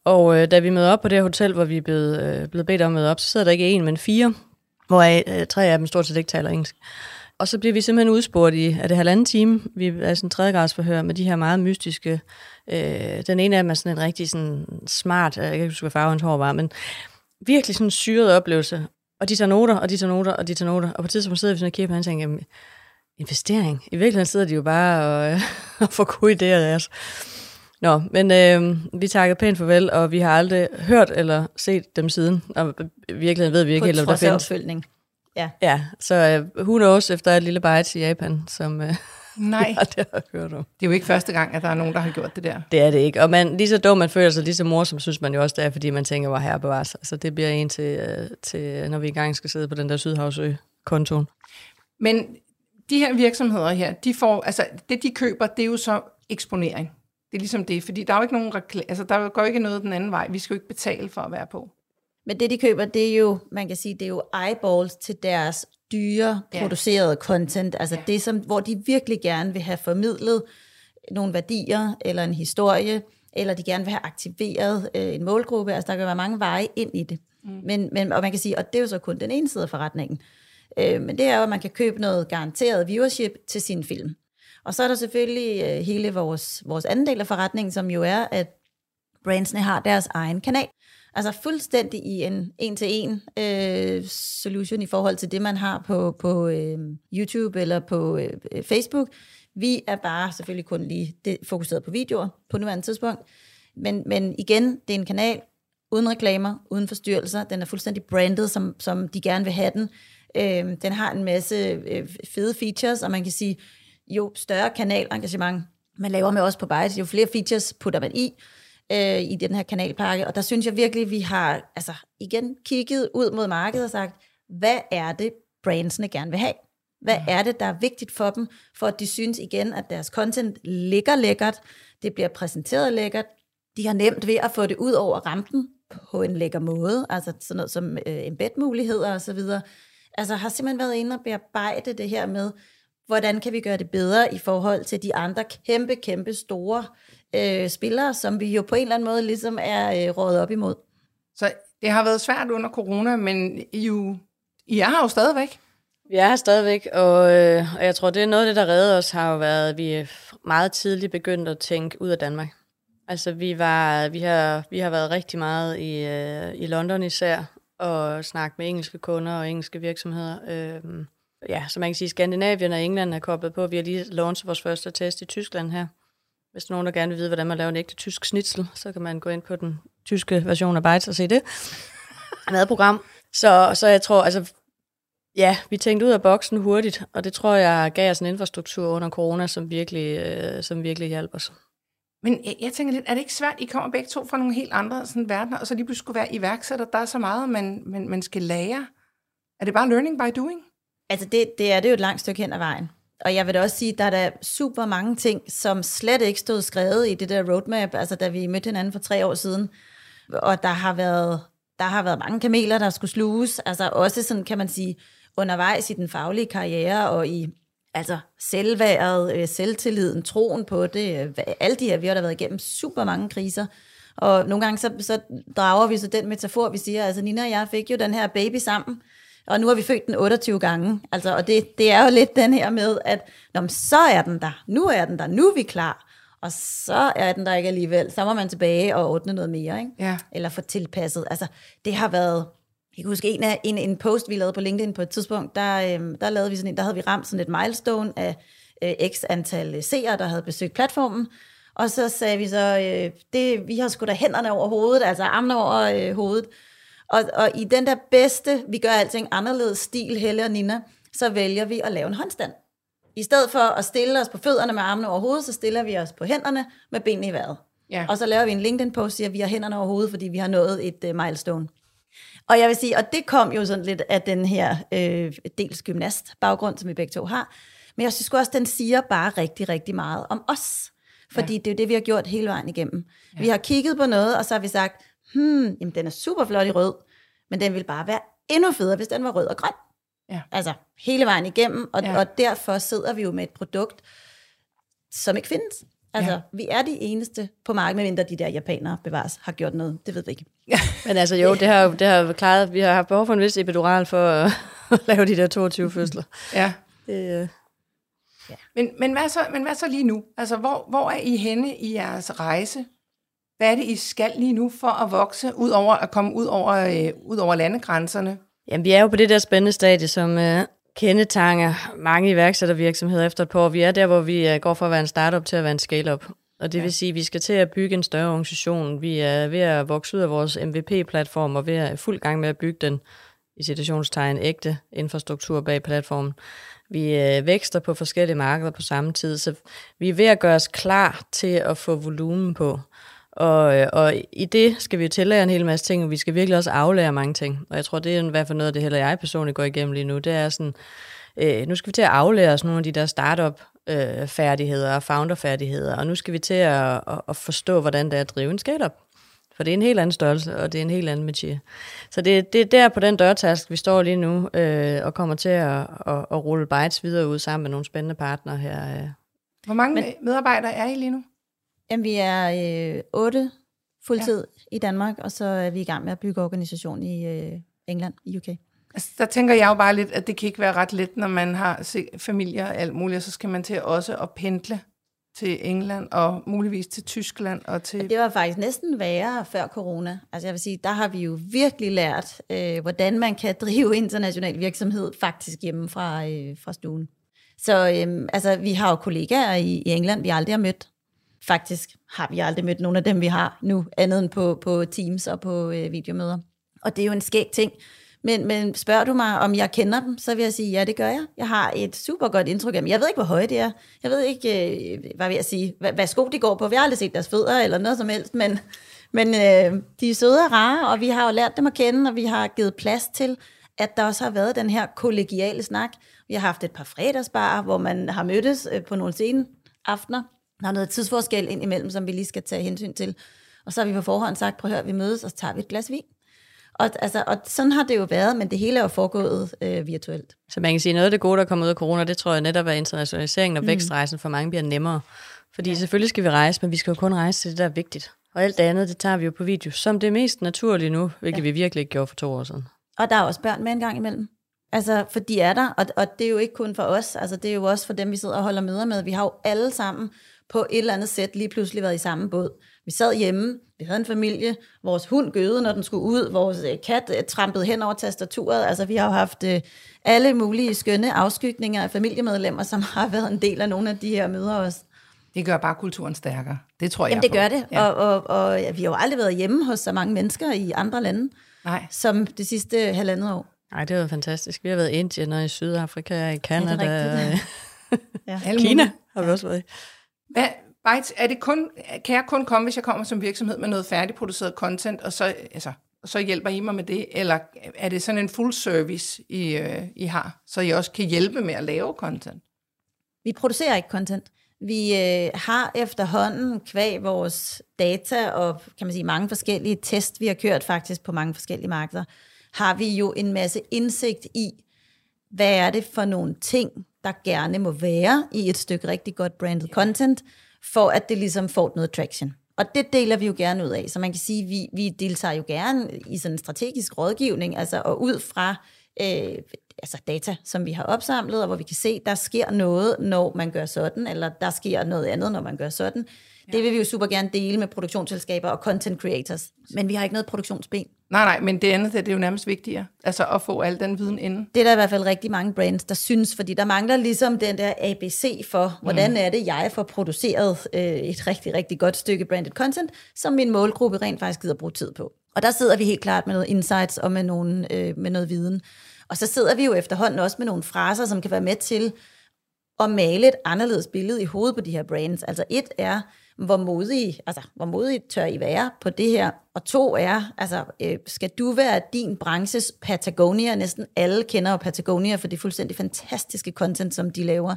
Og øh, da vi møder op på det hotel, hvor vi er blevet, øh, blevet bedt om at møde op, så sidder der ikke en, men fire, hvor øh, tre af dem stort set ikke taler engelsk. Og så bliver vi simpelthen udspurgt i, er det halvanden time, vi er sådan en tredjegradsforhør med de her meget mystiske, øh, den ene af dem er sådan en rigtig sådan smart, øh, jeg kan ikke huske, hvad farve hår var, men virkelig sådan en syret oplevelse. Og de tager noter, og de tager noter, og de tager noter. Og på et tidspunkt sidder vi sådan og kigger på hinanden og tænker, investering. I virkeligheden sidder de jo bare og, øh, og får gode idéer af os. Nå, men øh, vi takker pænt farvel, og vi har aldrig hørt eller set dem siden. Og i virkeligheden ved vi ikke helt, om der findes.
opfølgning. Ja.
Ja, så uh, who knows, efter et lille bite i Japan, som uh,
Nej.
ja, det har hørt om.
Det er jo ikke første gang, at der er nogen, der har gjort det der.
Det er det ikke. Og man, lige så dum man føler sig, lige så morsom synes man jo også, det er, fordi man tænker, hvor her bevares. Altså det bliver en til, uh, til, når vi engang skal sidde på den der Sydhavsø-kontoen.
Men de her virksomheder her, de får, altså det de køber, det er jo så eksponering. Det er ligesom det, fordi der er jo ikke nogen rekla- altså der går ikke noget den anden vej. Vi skal jo ikke betale for at være på.
Men det, de køber, det er jo, man kan sige, det er jo eyeballs til deres dyre
Ja.
producerede content. Altså
Ja.
det, som, hvor de virkelig gerne vil have formidlet nogle værdier, eller en historie, eller de gerne vil have aktiveret øh, en målgruppe. Altså der kan være mange veje ind i det. Mm. Men, men, og man kan sige, og det er jo så kun den ene side af forretningen. Øh, men det er jo, at man kan købe noget garanteret viewership til sin film. Og så er der selvfølgelig øh, hele vores, vores anden del af forretningen, som jo er, at brandsene har deres egen kanal. Altså fuldstændig i en en-til-en øh, solution i forhold til det, man har på, på øh, YouTube eller på øh, Facebook. Vi er bare selvfølgelig kun lige det, fokuseret på videoer på nuværende tidspunkt. Men, men igen, det er en kanal uden reklamer, uden forstyrrelser. Den er fuldstændig branded, som, som de gerne vil have den. Øh, den har en masse øh, fede features, og man kan sige, jo større kanalengagement man laver med os på Bytes, jo flere features putter man i øh, i den her kanalpakke. Og der synes jeg virkelig, vi har altså, igen kigget ud mod markedet og sagt, hvad er det, brandsene gerne vil have? Hvad er det, der er vigtigt for dem, for at de synes igen, at deres content ligger lækkert, det bliver præsenteret lækkert, de har nemt ved at få det ud over rampen på en lækker måde, altså sådan noget som øh, embed-muligheder og så videre. Altså har simpelthen været inde og bearbejde det her med, hvordan kan vi gøre det bedre i forhold til de andre kæmpe, kæmpe store øh, spillere, som vi jo på en eller anden måde ligesom er øh, rådet op imod.
Så det har været svært under corona, men I, jo, I er her jo stadigvæk.
Vi er her stadigvæk, og, øh, og jeg tror, det er noget af det, der redder os, har jo været, at vi er meget tidligt begyndt at tænke ud af Danmark. Altså, vi, var, vi, har, vi har været rigtig meget i, øh, i London især, og snakke med engelske kunder og engelske virksomheder. Øh, ja, så man kan sige, Skandinavien og England er koblet på. Vi har lige launchet vores første test i Tyskland her. Hvis der er nogen, der gerne vil vide, hvordan man laver en ægte tysk snitsel, så kan man gå ind på den tyske version af Bytes og se det. Madprogram. Så, så jeg tror, altså Ja, vi tænkte ud af boksen hurtigt, og det tror jeg gav os en infrastruktur under corona, som virkelig, øh, som virkelig hjalp os.
Men jeg, jeg tænker lidt, er det ikke svært, I kommer begge to fra nogle helt andre sådan, verdener, og så lige pludselig skulle være iværksætter, der er så meget, man, man, man skal lære. Er det bare learning by doing?
Altså det, det er det jo et langt stykke hen ad vejen. Og jeg vil da også sige, der er der super mange ting, som slet ikke stod skrevet i det der roadmap, altså da vi mødte hinanden for tre år siden. Og der har været, der har været mange kameler, der skulle sluges. Altså også sådan, kan man sige, undervejs i den faglige karriere og i altså selvværet, øh, selvtilliden, troen på det, øh, alle de her, vi har da været igennem super mange kriser, og nogle gange så, så drager vi så den metafor, vi siger, altså Nina og jeg fik jo den her baby sammen, og nu har vi født den 28 gange, altså, og det, det er jo lidt den her med, at Nå, men så er den der, nu er den der, nu er vi klar, og så er den der ikke alligevel, så må man tilbage og ordne noget mere, ikke?
Ja.
eller få tilpasset. Altså, det har været, jeg kan huske en, af, en, en post, vi lavede på LinkedIn på et tidspunkt, der, øhm, der, lavede vi sådan en, der havde vi ramt sådan et milestone af øh, x antal øh, seere, der havde besøgt platformen, og så sagde vi så, øh, det, vi har sgu da hænderne over hovedet, altså armene over øh, hovedet, og, og i den der bedste, vi gør alting anderledes stil, Helle og Nina, så vælger vi at lave en håndstand. I stedet for at stille os på fødderne med armene over hovedet, så stiller vi os på hænderne med benene i vejret.
Ja.
Og så laver vi en LinkedIn-post, siger, at vi har hænderne over hovedet, fordi vi har nået et uh, milestone. Og jeg vil sige, og det kom jo sådan lidt af den her øh, dels gymnast-baggrund, som vi begge to har. Men jeg synes også, den siger bare rigtig, rigtig meget om os. Fordi ja. det er jo det, vi har gjort hele vejen igennem. Ja. Vi har kigget på noget, og så har vi sagt, hmm, jamen den er super flot i rød, men den ville bare være endnu federe, hvis den var rød og grøn.
Ja.
Altså hele vejen igennem, og,
ja.
og derfor sidder vi jo med et produkt, som ikke findes. Altså,
Ja.
ja. vi er de eneste på markedet, medmindre de der japanere bevares har gjort noget. Det ved vi ikke.
Men altså jo, det har, det har klaret, vi har haft behov for en vis epidural for at, at lave de der 22 fødsler.
Ja.
Det, øh,
Men, men, hvad så, men hvad så lige nu? Altså, hvor, hvor er I henne i jeres rejse? Hvad er det, I skal lige nu for at vokse, ud over at komme ud over, øh, ud over landegrænserne?
Jamen, vi er jo på det der spændende stadie, som øh, kendetegner mange iværksættervirksomheder efter et par år. Vi er der, hvor vi øh, går fra at være en startup til at være en scale-up. Og det ja. vil sige, at vi skal til at bygge en større organisation. Vi er ved at vokse ud af vores MVP-platform og ved at er fuld gang med at bygge den i citationstegn ægte infrastruktur bag platformen. Vi øh, vækster på forskellige markeder på samme tid, så vi er ved at gøre os klar til at få volumen på. Og, øh, og i det skal vi jo tillære en hel masse ting, og vi skal virkelig også aflære mange ting. Og jeg tror, det er i hvert fald noget af det, heller jeg personligt går igennem lige nu. Det er sådan, øh, nu skal vi til at aflære os nogle af de der startup-færdigheder og founder-færdigheder, og nu skal vi til at, at, at forstå, hvordan det er at drive en startup. For det er en helt anden størrelse, og det er en helt anden métier. Så det, det er der på den dørtask, vi står lige nu, øh, og kommer til at, at, at rulle Bytes videre ud sammen med nogle spændende partnere her. Øh.
Hvor mange Men, medarbejdere er I lige nu?
Jamen, vi er øh, otte fuldtid ja. i Danmark, og så er vi i gang med at bygge organisation i øh, England, i UK.
Altså, der tænker jeg jo bare lidt, at det kan ikke være ret let, når man har familier og alt muligt, så skal man til også at pendle til England og muligvis til Tyskland. Og til...
Det var faktisk næsten værre før corona. Altså jeg vil sige, der har vi jo virkelig lært, øh, hvordan man kan drive international virksomhed faktisk hjemme fra, øh, fra stuen. Så øh, altså, vi har jo kollegaer i, i England, vi aldrig har mødt. Faktisk har vi aldrig mødt nogen af dem, vi har nu, andet end på, på Teams og på øh, videomøder. Og det er jo en skæg ting. Men, men spørger du mig, om jeg kender dem, så vil jeg sige, ja, det gør jeg. Jeg har et super godt indtryk af dem. Jeg ved ikke, hvor høje det er. Jeg ved ikke, øh, hvad vil jeg sige, hvad, hvad sko de går på. Vi har aldrig set deres fødder eller noget som helst, men, men øh, de er søde og rare, og vi har jo lært dem at kende, og vi har givet plads til, at der også har været den her kollegiale snak. Vi har haft et par fredagsbarer, hvor man har mødtes øh, på nogle sene aftener. Der er noget tidsforskel ind imellem, som vi lige skal tage hensyn til. Og så har vi på forhånd sagt, prøv at høre, vi mødes, og så tager vi et glas vin. Og, altså, og sådan har det jo været, men det hele er jo foregået øh, virtuelt.
Så man kan sige, noget af det gode, der kommer ud af corona, det tror jeg netop er internationaliseringen og mm. vækstrejsen for mange bliver nemmere. Fordi ja. selvfølgelig skal vi rejse, men vi skal jo kun rejse til det, der er vigtigt. Og alt det andet, det tager vi jo på video, som det mest naturlige nu, hvilket ja. vi virkelig ikke gjorde for to år siden.
Og der er også børn med en gang imellem. Altså, for de er der, og, og det er jo ikke kun for os, altså det er jo også for dem, vi sidder og holder møder med. Vi har jo alle sammen på et eller andet sæt lige pludselig været i samme båd. Vi sad hjemme, vi havde en familie, vores hund gøede, når den skulle ud, vores øh, kat øh, trampede hen over tastaturet. Altså, vi har jo haft øh, alle mulige skønne afskygninger af familiemedlemmer, som har været en del af nogle af de her møder også.
Det gør bare kulturen stærkere. Det tror
jeg
Jamen,
det gør det. Ja. Og, og, og ja, vi har jo aldrig været hjemme hos så mange mennesker i andre lande,
Nej.
som det sidste halvandet år.
Nej, det var fantastisk. Vi har været i Indien og i Sydafrika, i Canada,
ja,
ja. Kina har vi også været i.
Hvad, Bytes, er det kun, kan jeg kun komme, hvis jeg kommer som virksomhed med noget færdigproduceret content, og så, altså, så hjælper I mig med det? Eller er det sådan en full service, I, øh, I har, så I også kan hjælpe med at lave content?
Vi producerer ikke content. Vi øh, har efterhånden kvæg vores data og kan man sige mange forskellige test, vi har kørt faktisk på mange forskellige markeder, har vi jo en masse indsigt i, hvad er det for nogle ting, der gerne må være i et stykke rigtig godt branded content, for at det ligesom får noget traction. Og det deler vi jo gerne ud af. Så man kan sige, at vi, vi deltager jo gerne i sådan en strategisk rådgivning, altså og ud fra øh, altså data, som vi har opsamlet, og hvor vi kan se, der sker noget, når man gør sådan, eller der sker noget andet, når man gør sådan. Det vil vi jo super gerne dele med produktionsselskaber og content creators. Men vi har ikke noget produktionsben.
Nej, nej, men det andet det er jo nærmest vigtigere. Altså at få al den viden inden.
Det er der i hvert fald rigtig mange brands, der synes, fordi der mangler ligesom den der ABC for, hvordan mm. er det, jeg får produceret øh, et rigtig, rigtig godt stykke branded content, som min målgruppe rent faktisk gider bruge tid på. Og der sidder vi helt klart med noget insights og med, nogle, øh, med noget viden. Og så sidder vi jo efterhånden også med nogle fraser, som kan være med til at male et anderledes billede i hovedet på de her brands. Altså et er, hvor modige, altså, hvor modige tør I være på det her? Og to er, altså, øh, skal du være din branches Patagonia? Næsten alle kender jo Patagonia for det fuldstændig fantastiske content, som de laver.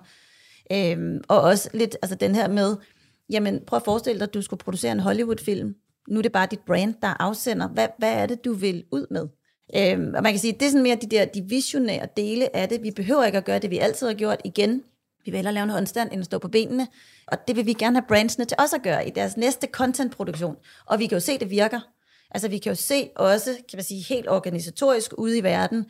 Øhm, og også lidt, altså den her med, jamen prøv at forestille dig, at du skulle producere en Hollywood-film. Nu er det bare dit brand, der afsender. Hvad, hvad er det, du vil ud med? Øhm, og man kan sige, det er sådan mere de der de visionære dele af det. Vi behøver ikke at gøre det, vi altid har gjort igen. Vi vil hellere lave noget onsdag, end at stå på benene. Og det vil vi gerne have brandsene til også at gøre i deres næste contentproduktion. Og vi kan jo se, at det virker. Altså vi kan jo se også, kan man sige, helt organisatorisk ude i verden,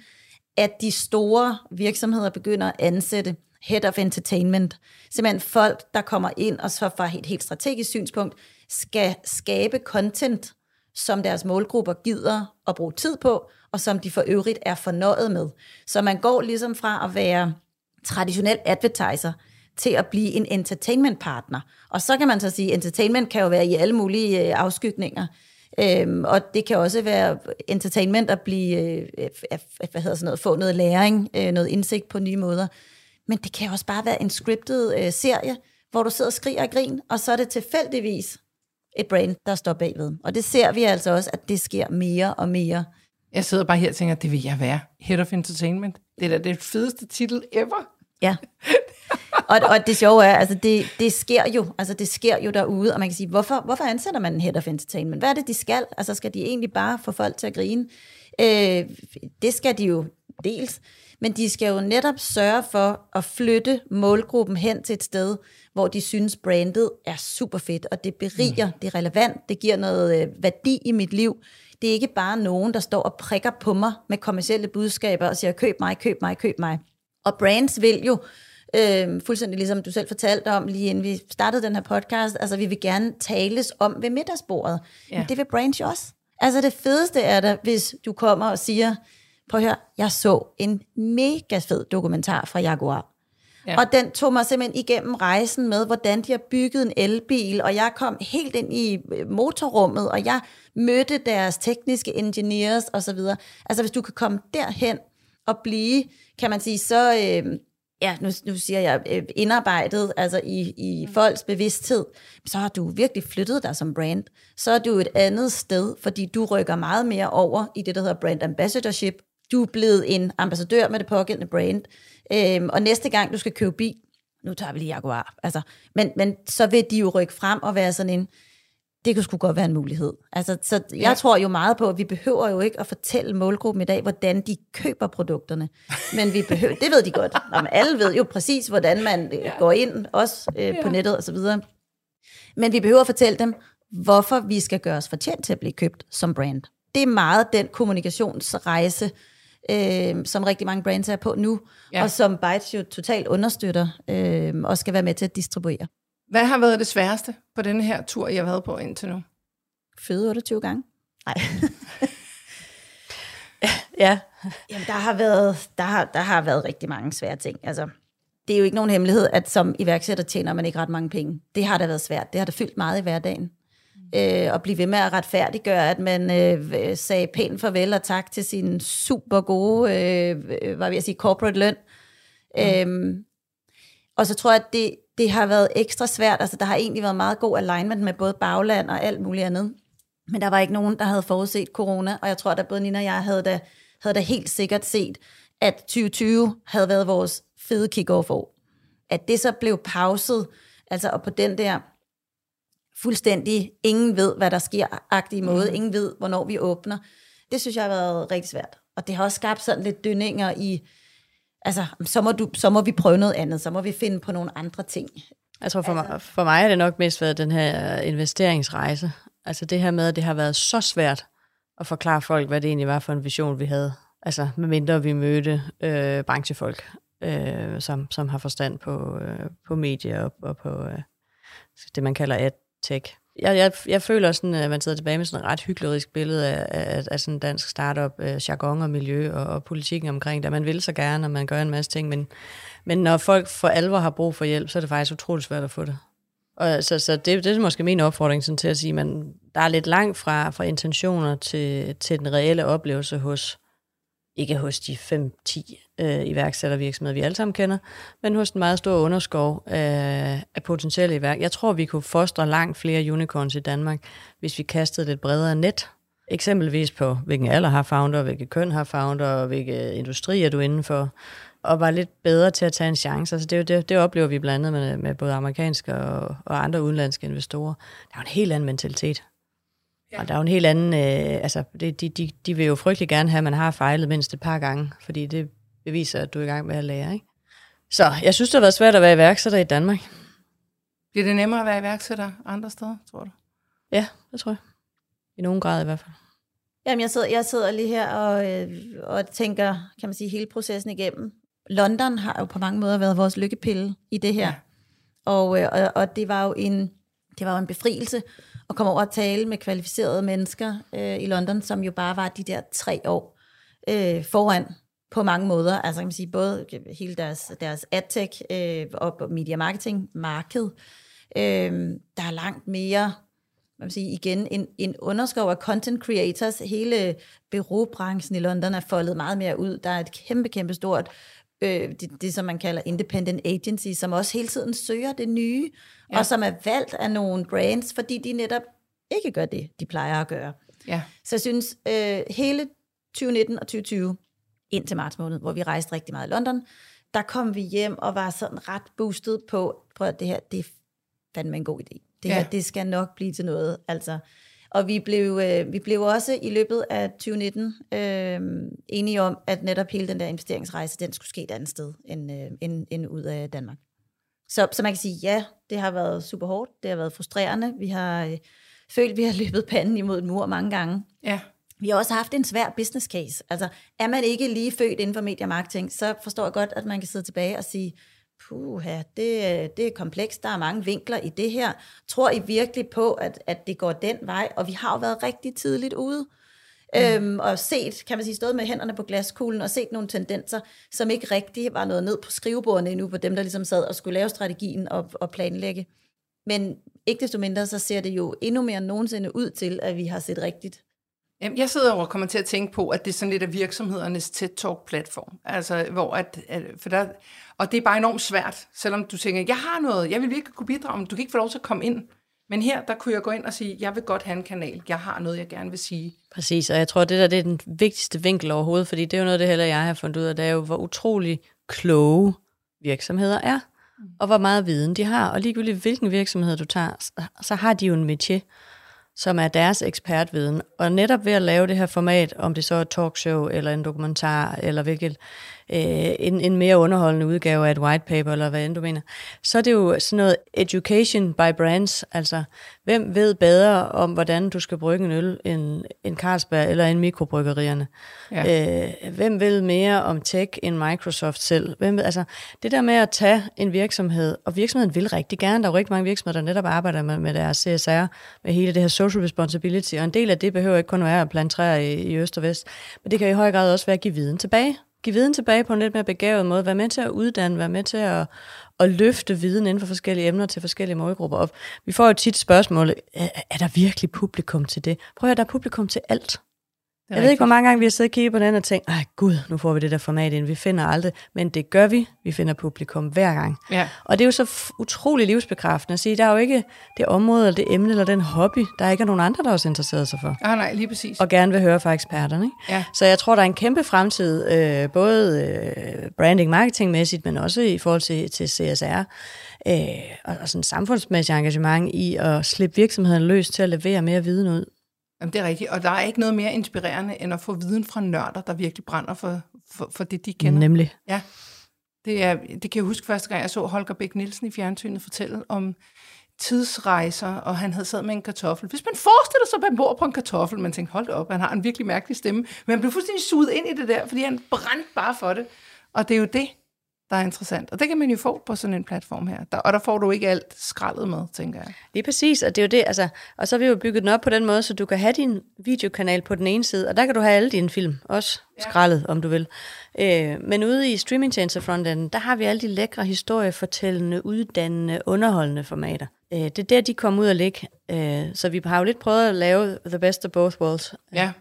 at de store virksomheder begynder at ansætte head of entertainment. Simpelthen folk, der kommer ind og så fra et helt strategisk synspunkt, skal skabe content, som deres målgrupper gider at bruge tid på, og som de for øvrigt er fornøjet med. Så man går ligesom fra at være traditionel advertiser til at blive en entertainment partner. Og så kan man så sige, at entertainment kan jo være i alle mulige øh, afskygninger. Øhm, og det kan også være entertainment at blive, øh, hvad hedder sådan noget, få noget læring, øh, noget indsigt på nye måder. Men det kan også bare være en scripted øh, serie, hvor du sidder og skriger og grin, og så er det tilfældigvis et brand, der står bagved. Og det ser vi altså også, at det sker mere og mere.
Jeg sidder bare her og tænker, det vil jeg være. Head of Entertainment. Det er da det fedeste titel ever.
Ja. og, og det sjove er, altså det, det sker jo, altså det sker jo derude, og man kan sige, hvorfor, hvorfor ansætter man en head of entertainment? Hvad er det, de skal? Altså skal de egentlig bare få folk til at grine? Øh, det skal de jo dels, men de skal jo netop sørge for at flytte målgruppen hen til et sted, hvor de synes, brandet er super fedt, og det beriger, mm. det er relevant, det giver noget øh, værdi i mit liv. Det er ikke bare nogen, der står og prikker på mig med kommersielle budskaber og siger, køb mig, køb mig, køb mig. Og brands vil jo, øh, fuldstændig ligesom du selv fortalte om, lige inden vi startede den her podcast, altså vi vil gerne tales om ved middagsbordet. Ja. Men det vil brands jo også. Altså det fedeste er da, hvis du kommer og siger, prøv at høre, jeg så en mega fed dokumentar fra Jaguar. Ja. Og den tog mig simpelthen igennem rejsen med, hvordan de har bygget en elbil, og jeg kom helt ind i øh, motorrummet, og jeg mødte deres tekniske engineers osv. Altså hvis du kan komme derhen og blive, kan man sige, så, øh, ja, nu, nu siger jeg, øh, indarbejdet altså i, i mm. folks bevidsthed, så har du virkelig flyttet dig som brand. Så er du et andet sted, fordi du rykker meget mere over i det, der hedder brand ambassadorship. Du er blevet en ambassadør med det pågældende brand. Øhm, og næste gang du skal købe bil, nu tager vi lige Jaguar, altså, men, men så vil de jo rykke frem og være sådan en, det kunne sgu godt være en mulighed. Altså, så jeg ja. tror jo meget på, at vi behøver jo ikke at fortælle målgruppen i dag, hvordan de køber produkterne. Men vi behøver, det ved de godt. Nå, alle ved jo præcis, hvordan man øh, ja. går ind, også øh, ja. på nettet og så videre. Men vi behøver at fortælle dem, hvorfor vi skal gøre os fortjent til at blive købt som brand. Det er meget den kommunikationsrejse, øh, som rigtig mange brands er på nu, ja. og som Bytes jo totalt understøtter øh, og skal være med til at distribuere.
Hvad har været det sværeste på denne her tur, I har været på indtil nu?
Føde 28 gange. Nej.
ja.
Jamen, der har, været, der, har, der har været rigtig mange svære ting. Altså, det er jo ikke nogen hemmelighed, at som iværksætter tjener man ikke ret mange penge. Det har da været svært. Det har da fyldt meget i hverdagen. Øh, og blive ved med at retfærdiggøre, at man øh, sagde pænt farvel og tak til sin super gode, øh, hvad vil jeg sige, corporate løn. Mm. Øhm, og så tror jeg, at det, det har været ekstra svært. Altså, der har egentlig været meget god alignment med både bagland og alt muligt andet. Men der var ikke nogen, der havde forudset corona, og jeg tror, at både Nina og jeg havde da, havde da helt sikkert set, at 2020 havde været vores fede kick-off-år. At det så blev pauset, altså og på den der fuldstændig, ingen ved, hvad der sker-agtige måde, mm. ingen ved, hvornår vi åbner, det synes jeg har været rigtig svært. Og det har også skabt sådan lidt dønninger i, altså, så må, du, så må vi prøve noget andet, så må vi finde på nogle andre ting.
Jeg tror for, altså. mig, for mig er det nok mest været den her investeringsrejse. Altså det her med, at det har været så svært at forklare folk, hvad det egentlig var for en vision, vi havde. Altså medmindre vi mødte øh, branchefolk, øh, som, som har forstand på, øh, på medier og, og på øh, det, man kalder ad tech. Jeg, jeg, jeg føler sådan, at man sidder tilbage med sådan et ret hyklerisk billede af, af, af sådan en dansk startup, øh, jargon og miljø og, og politikken omkring det. Man vil så gerne, og man gør en masse ting, men, men når folk for alvor har brug for hjælp, så er det faktisk utroligt svært at få det. Og, så så det, det er måske min opfordring sådan, til at sige, at man, der er lidt langt fra, fra intentioner til, til den reelle oplevelse hos, ikke hos de 5-10 øh, iværksættervirksomheder, vi alle sammen kender, men hos en meget stor underskov af, af potentielle iværk. Jeg tror, vi kunne fostre langt flere unicorns i Danmark, hvis vi kastede lidt bredere net. Eksempelvis på, hvilken alder har founder, hvilket køn har founder, og hvilke industri er du inden for, og var lidt bedre til at tage en chance. Altså det, det, det oplever vi blandt andet med, med både amerikanske og, og andre udenlandske investorer. Der er jo en helt anden mentalitet. Ja. Og der er jo en helt anden, øh, altså det, de, de, de vil jo frygtelig gerne have, at man har fejlet mindst et par gange, fordi det beviser, at du er i gang med at lære. Ikke? Så jeg synes, det har været svært at være iværksætter i Danmark.
Bliver det nemmere at være iværksætter andre steder, tror du?
Ja, det tror jeg. I nogen grad i hvert fald.
Jamen, jeg sidder, jeg sidder lige her og, øh, og tænker, kan man sige, hele processen igennem. London har jo på mange måder været vores lykkepille i det her. Ja. Og, øh, og, og det var jo en, det var jo en befrielse at komme over og tale med kvalificerede mennesker øh, i London, som jo bare var de der tre år øh, foran på mange måder. Altså kan man sige, både hele deres, deres adtech øh, og media marketing marked, øh, der er langt mere man vil sige, igen en, en underskov af content creators. Hele øh, bureaubranchen i London er foldet meget mere ud. Der er et kæmpe, kæmpe stort, øh, det, det som man kalder independent agency, som også hele tiden søger det nye, ja. og som er valgt af nogle brands, fordi de netop ikke gør det, de plejer at gøre. Ja. Så jeg synes, øh, hele 2019 og 2020 ind til marts måned, hvor vi rejste rigtig meget i London. Der kom vi hjem og var sådan ret boosted på, prøv at det her, det er fandme en god idé. Det
Ja.
her, det skal nok blive til noget. Altså, og vi blev, øh, vi blev også i løbet af 2019 øh, enige om, at netop hele den der investeringsrejse, den skulle ske et andet sted end, øh, end, end ud af Danmark. Så, så man kan sige, ja, det har været super hårdt, det har været frustrerende, vi har øh, følt, vi har løbet panden imod en mur mange gange.
Ja.
Vi har også haft en svær business case. Altså, er man ikke lige født inden for media marketing, så forstår jeg godt, at man kan sidde tilbage og sige, puha, det, det er komplekst, der er mange vinkler i det her. Tror I virkelig på, at, at det går den vej? Og vi har jo været rigtig tidligt ude. Mm. Øhm, og set, kan man sige, stået med hænderne på glaskuglen og set nogle tendenser, som ikke rigtig var noget ned på skrivebordene endnu, på dem, der ligesom sad og skulle lave strategien og, og planlægge. Men ikke desto mindre, så ser det jo endnu mere end nogensinde ud til, at vi har set rigtigt.
Jamen, jeg sidder og kommer til at tænke på, at det er sådan lidt af virksomhedernes TED-talk-platform. Altså, hvor at, at, for der, og det er bare enormt svært, selvom du tænker, jeg har noget, jeg vil virkelig kunne bidrage, men du kan ikke få lov til at komme ind. Men her, der kunne jeg gå ind og sige, jeg vil godt have en kanal, jeg har noget, jeg gerne vil sige.
Præcis, og jeg tror, det der det er den vigtigste vinkel overhovedet, fordi det er jo noget, det heller jeg har fundet ud af, det er jo, hvor utrolig kloge virksomheder er, og hvor meget viden de har. Og ligegyldigt hvilken virksomhed du tager, så- har de jo en métier, som er deres ekspertviden. Og netop ved at lave det her format, om det så er et talkshow, eller en dokumentar, eller hvilket, øh, en, en mere underholdende udgave af et white paper, eller hvad end du mener, så er det jo sådan noget education by brands. Altså, hvem ved bedre om, hvordan du skal brygge en øl, end, end Carlsberg eller end mikrobryggerierne? Ja. Øh, hvem ved mere om tech end Microsoft selv? Hvem ved, altså, det der med at tage en virksomhed, og virksomheden vil rigtig gerne, der er jo rigtig mange virksomheder, der netop arbejder med, med deres CSR, med hele det her social responsibility, og en del af det behøver ikke kun være at plante træer i, i øst og vest, men det kan i høj grad også være at give viden tilbage. Give viden tilbage på en lidt mere begavet måde, være med til at uddanne, være med til at, at løfte viden inden for forskellige emner til forskellige målgrupper. Og vi får jo tit spørgsmålet, er, er der virkelig publikum til det? Prøv at høre, der er publikum til alt. Jeg ved ikke, hvor mange gange vi har siddet og kigget på den og tænkt, ej gud, nu får vi det der format ind, vi finder aldrig, men det gør vi, vi finder publikum hver gang.
Ja.
Og det er jo så utrolig livsbekræftende at sige, der er jo ikke det område, eller det emne, eller den hobby, der er ikke nogen andre, der også interesserer sig for,
Ah, nej, lige præcis.
og gerne vil høre fra eksperterne. Ikke?
Ja.
Så jeg tror, der er en kæmpe fremtid, øh, både øh, branding, marketingmæssigt, men også i forhold til, til CSR, øh, og, og sådan samfundsmæssigt engagement i at slippe virksomheden løs til at levere mere viden ud.
Jamen, det er rigtigt. Og der er ikke noget mere inspirerende, end at få viden fra nørder, der virkelig brænder for, for, for det, de kender.
Nemlig.
Ja, det, er, det kan jeg huske første gang, jeg så Holger Bæk Nielsen i fjernsynet fortælle om tidsrejser, og han havde sad med en kartoffel. Hvis man forestiller sig, at man bor på en kartoffel, man tænkte, hold op, han har en virkelig mærkelig stemme, men man blev fuldstændig suget ind i det der, fordi han brændte bare for det. Og det er jo det, der er interessant. Og det kan man jo få på sådan en platform her. Der, og der får du ikke alt skraldet med, tænker jeg.
Lige præcis, og det er jo det, altså, og så har vi jo bygget den op på den måde, så du kan have din videokanal på den ene side, og der kan du have alle dine film, også ja. skrællet, om du vil. Øh, men ude i streamingtjenester frontenden, der har vi alle de lækre historiefortællende, uddannende, underholdende formater. Øh, det er der, de kommer ud og ligge. Øh, så vi har jo lidt prøvet at lave the best of both worlds.
Ja,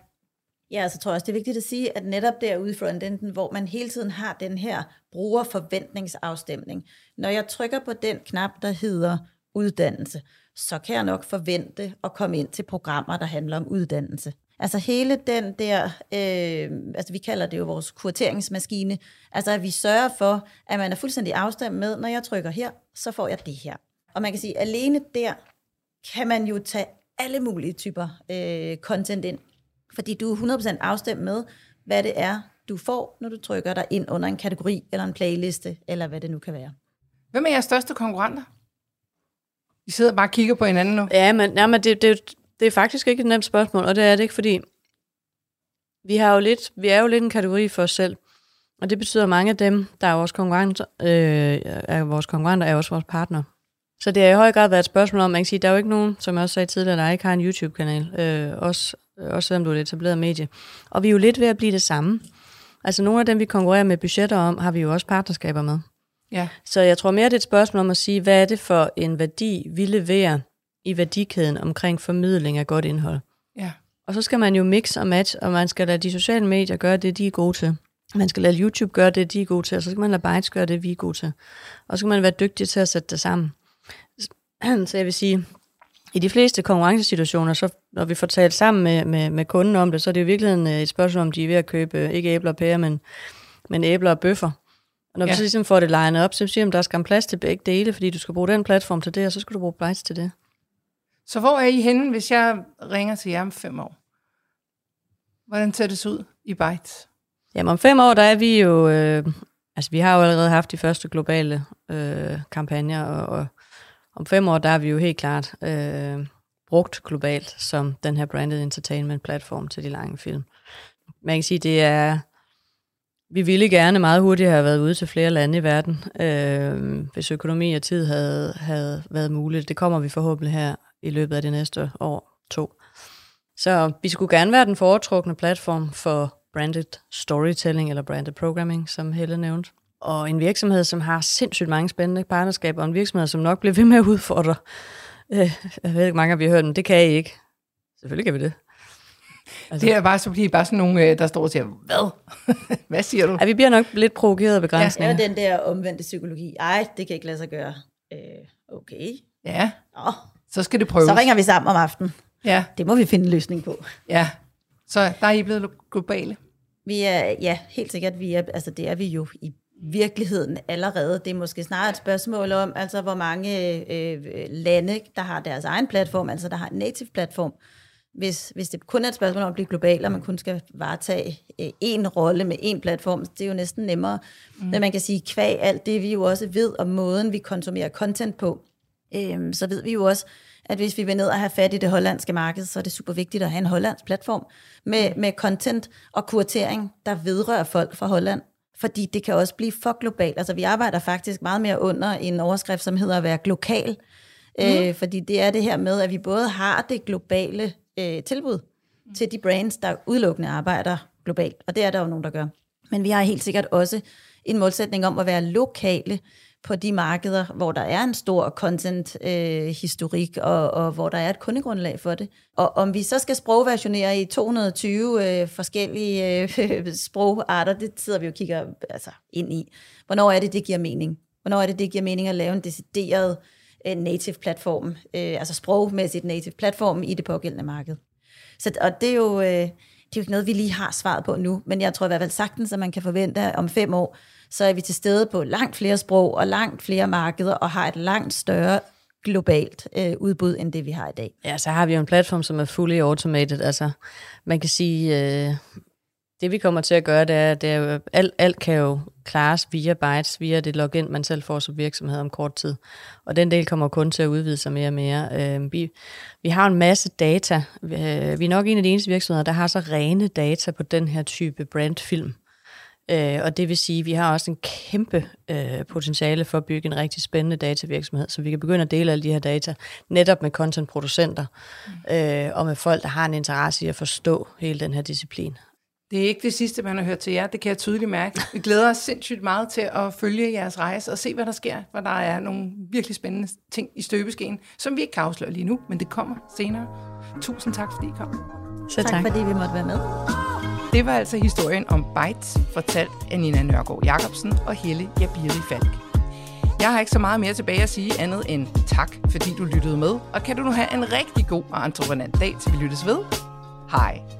Ja, så tror jeg også, det er vigtigt at sige, at netop derude i frontenden, hvor man hele tiden har den her brugerforventningsafstemning, når jeg trykker på den knap, der hedder uddannelse, så kan jeg nok forvente at komme ind til programmer, der handler om uddannelse. Altså hele den der, øh, altså vi kalder det jo vores kurateringsmaskine, altså at vi sørger for, at man er fuldstændig afstemt med, når jeg trykker her, så får jeg det her. Og man kan sige, alene der kan man jo tage alle mulige typer øh, content ind, fordi du er 100% afstemt med, hvad det er, du får, når du trykker dig ind under en kategori, eller en playliste, eller hvad det nu kan være.
Hvem er jeres største konkurrenter? I sidder bare og kigger på hinanden nu.
Ja, men, ja, men det, det, det er faktisk ikke et nemt spørgsmål, og det er det ikke, fordi vi, har jo lidt, vi er jo lidt en kategori for os selv. Og det betyder, at mange af dem, der er vores konkurrenter, øh, er vores konkurrenter, er også vores partner. Så det har i høj grad været et spørgsmål om, man kan sige, der er jo ikke nogen, som jeg også sagde tidligere, der ikke har en YouTube-kanal, øh, også, også selvom du er et etableret medie. Og vi er jo lidt ved at blive det samme. Altså nogle af dem, vi konkurrerer med budgetter om, har vi jo også partnerskaber med.
Ja.
Så jeg tror mere, det er et spørgsmål om at sige, hvad er det for en værdi, vi leverer i værdikæden omkring formidling af godt indhold.
Ja.
Og så skal man jo mix og match, og man skal lade de sociale medier gøre det, de er gode til. Man skal lade YouTube gøre det, de er gode til, og så skal man lade Bytes gøre det, vi er gode til. Og så skal man være dygtig til at sætte det sammen. Så jeg vil sige, i de fleste konkurrencesituationer, så når vi får talt sammen med, med, med kunden om det, så er det i virkeligheden øh, et spørgsmål, om de er ved at købe øh, ikke æbler og pærer, men, men æbler og bøffer. Og når ja. vi så ligesom får det legnet op, så siger at der skal plads til begge dele, fordi du skal bruge den platform til det, og så skal du bruge Bytes til det.
Så hvor er I henne, hvis jeg ringer til jer om fem år? Hvordan ser det så ud i Bytes?
Jamen om fem år, der er vi jo... Øh, altså vi har jo allerede haft de første globale øh, kampagner, og, og om fem år, der er vi jo helt klart øh, brugt globalt som den her branded entertainment platform til de lange film. Man kan sige, det er... Vi ville gerne meget hurtigt have været ude til flere lande i verden, øh, hvis økonomi og tid havde, havde været muligt. Det kommer vi forhåbentlig her i løbet af det næste år, to. Så vi skulle gerne være den foretrukne platform for branded storytelling eller branded programming, som Helle nævnte. Og en virksomhed, som har sindssygt mange spændende partnerskaber, og en virksomhed, som nok bliver ved med at udfordre. Øh, jeg ved ikke, mange af vi har hørt, men det kan I ikke. Selvfølgelig kan vi det.
Altså, det er bare, så bliver bare sådan nogle, øh, der står og siger, hvad? hvad siger du?
Ja, vi bliver nok lidt provokeret af begrænsninger.
Ja, den der omvendte psykologi. Ej, det kan ikke lade sig gøre. Øh, okay.
Ja.
Nå.
Så skal det prøves.
Så ringer vi sammen om aftenen.
Ja.
Det må vi finde en løsning på.
Ja. Så der er I blevet globale?
Vi er, ja, helt sikkert. Vi er, altså det er vi jo i virkeligheden allerede. Det er måske snarere et spørgsmål om, altså hvor mange øh, lande, der har deres egen platform, altså der har en native platform. Hvis, hvis det kun er et spørgsmål om at blive global, og man kun skal varetage øh, en rolle med en platform, det er jo næsten nemmere. Mm. Men man kan sige, kvæg alt det, vi jo også ved om måden, vi konsumerer content på, øh, så ved vi jo også, at hvis vi vil ned og have fat i det hollandske marked, så er det super vigtigt at have en hollandsk platform med, med content og kuratering, der vedrører folk fra Holland. Fordi det kan også blive for globalt. Altså vi arbejder faktisk meget mere under en overskrift, som hedder at være global. Mm. Øh, fordi det er det her med, at vi både har det globale øh, tilbud mm. til de brands, der udelukkende arbejder globalt. Og det er der jo nogen, der gør. Men vi har helt sikkert også en målsætning om at være lokale på de markeder, hvor der er en stor content-historik, øh, og, og hvor der er et kundegrundlag for det. Og om vi så skal sprogversionere i 220 øh, forskellige øh, sprogarter, det sidder vi og kigger altså, ind i. Hvornår er det, det giver mening? Hvornår er det, det giver mening at lave en decideret øh, native platform, øh, altså sprogmæssigt native platform i det pågældende marked? Så, og det er jo... Øh, det er jo ikke noget, vi lige har svaret på nu, men jeg tror i hvert fald sagtens, at man kan forvente om fem år, så er vi til stede på langt flere sprog og langt flere markeder og har et langt større globalt øh, udbud, end det vi har i dag.
Ja, så har vi jo en platform, som er fully automated. Altså, man kan sige, øh, det vi kommer til at gøre, det er, det er jo, alt, alt kan jo klares via bytes, via det login, man selv får som virksomhed om kort tid. Og den del kommer kun til at udvide sig mere og mere. Øh, vi, vi har en masse data. Vi, øh, vi er nok en af de eneste virksomheder, der har så rene data på den her type brandfilm. Øh, og det vil sige, at vi har også en kæmpe øh, potentiale for at bygge en rigtig spændende datavirksomhed, så vi kan begynde at dele alle de her data netop med contentproducenter mm. øh, og med folk, der har en interesse i at forstå hele den her disciplin.
Det er ikke det sidste, man har hørt til jer. Det kan jeg tydeligt mærke. Vi glæder os sindssygt meget til at følge jeres rejse og se, hvad der sker. For der er nogle virkelig spændende ting i støbeskeen, som vi ikke kan afsløre lige nu, men det kommer senere. Tusind tak, fordi I kom.
Så tak.
tak fordi vi måtte være med.
Det var altså historien om Bytes, fortalt af Nina Nørgaard Jacobsen og Helle Jabiri Falk. Jeg har ikke så meget mere tilbage at sige andet end tak, fordi du lyttede med, og kan du nu have en rigtig god og entreprenant dag, til vi lyttes ved. Hej.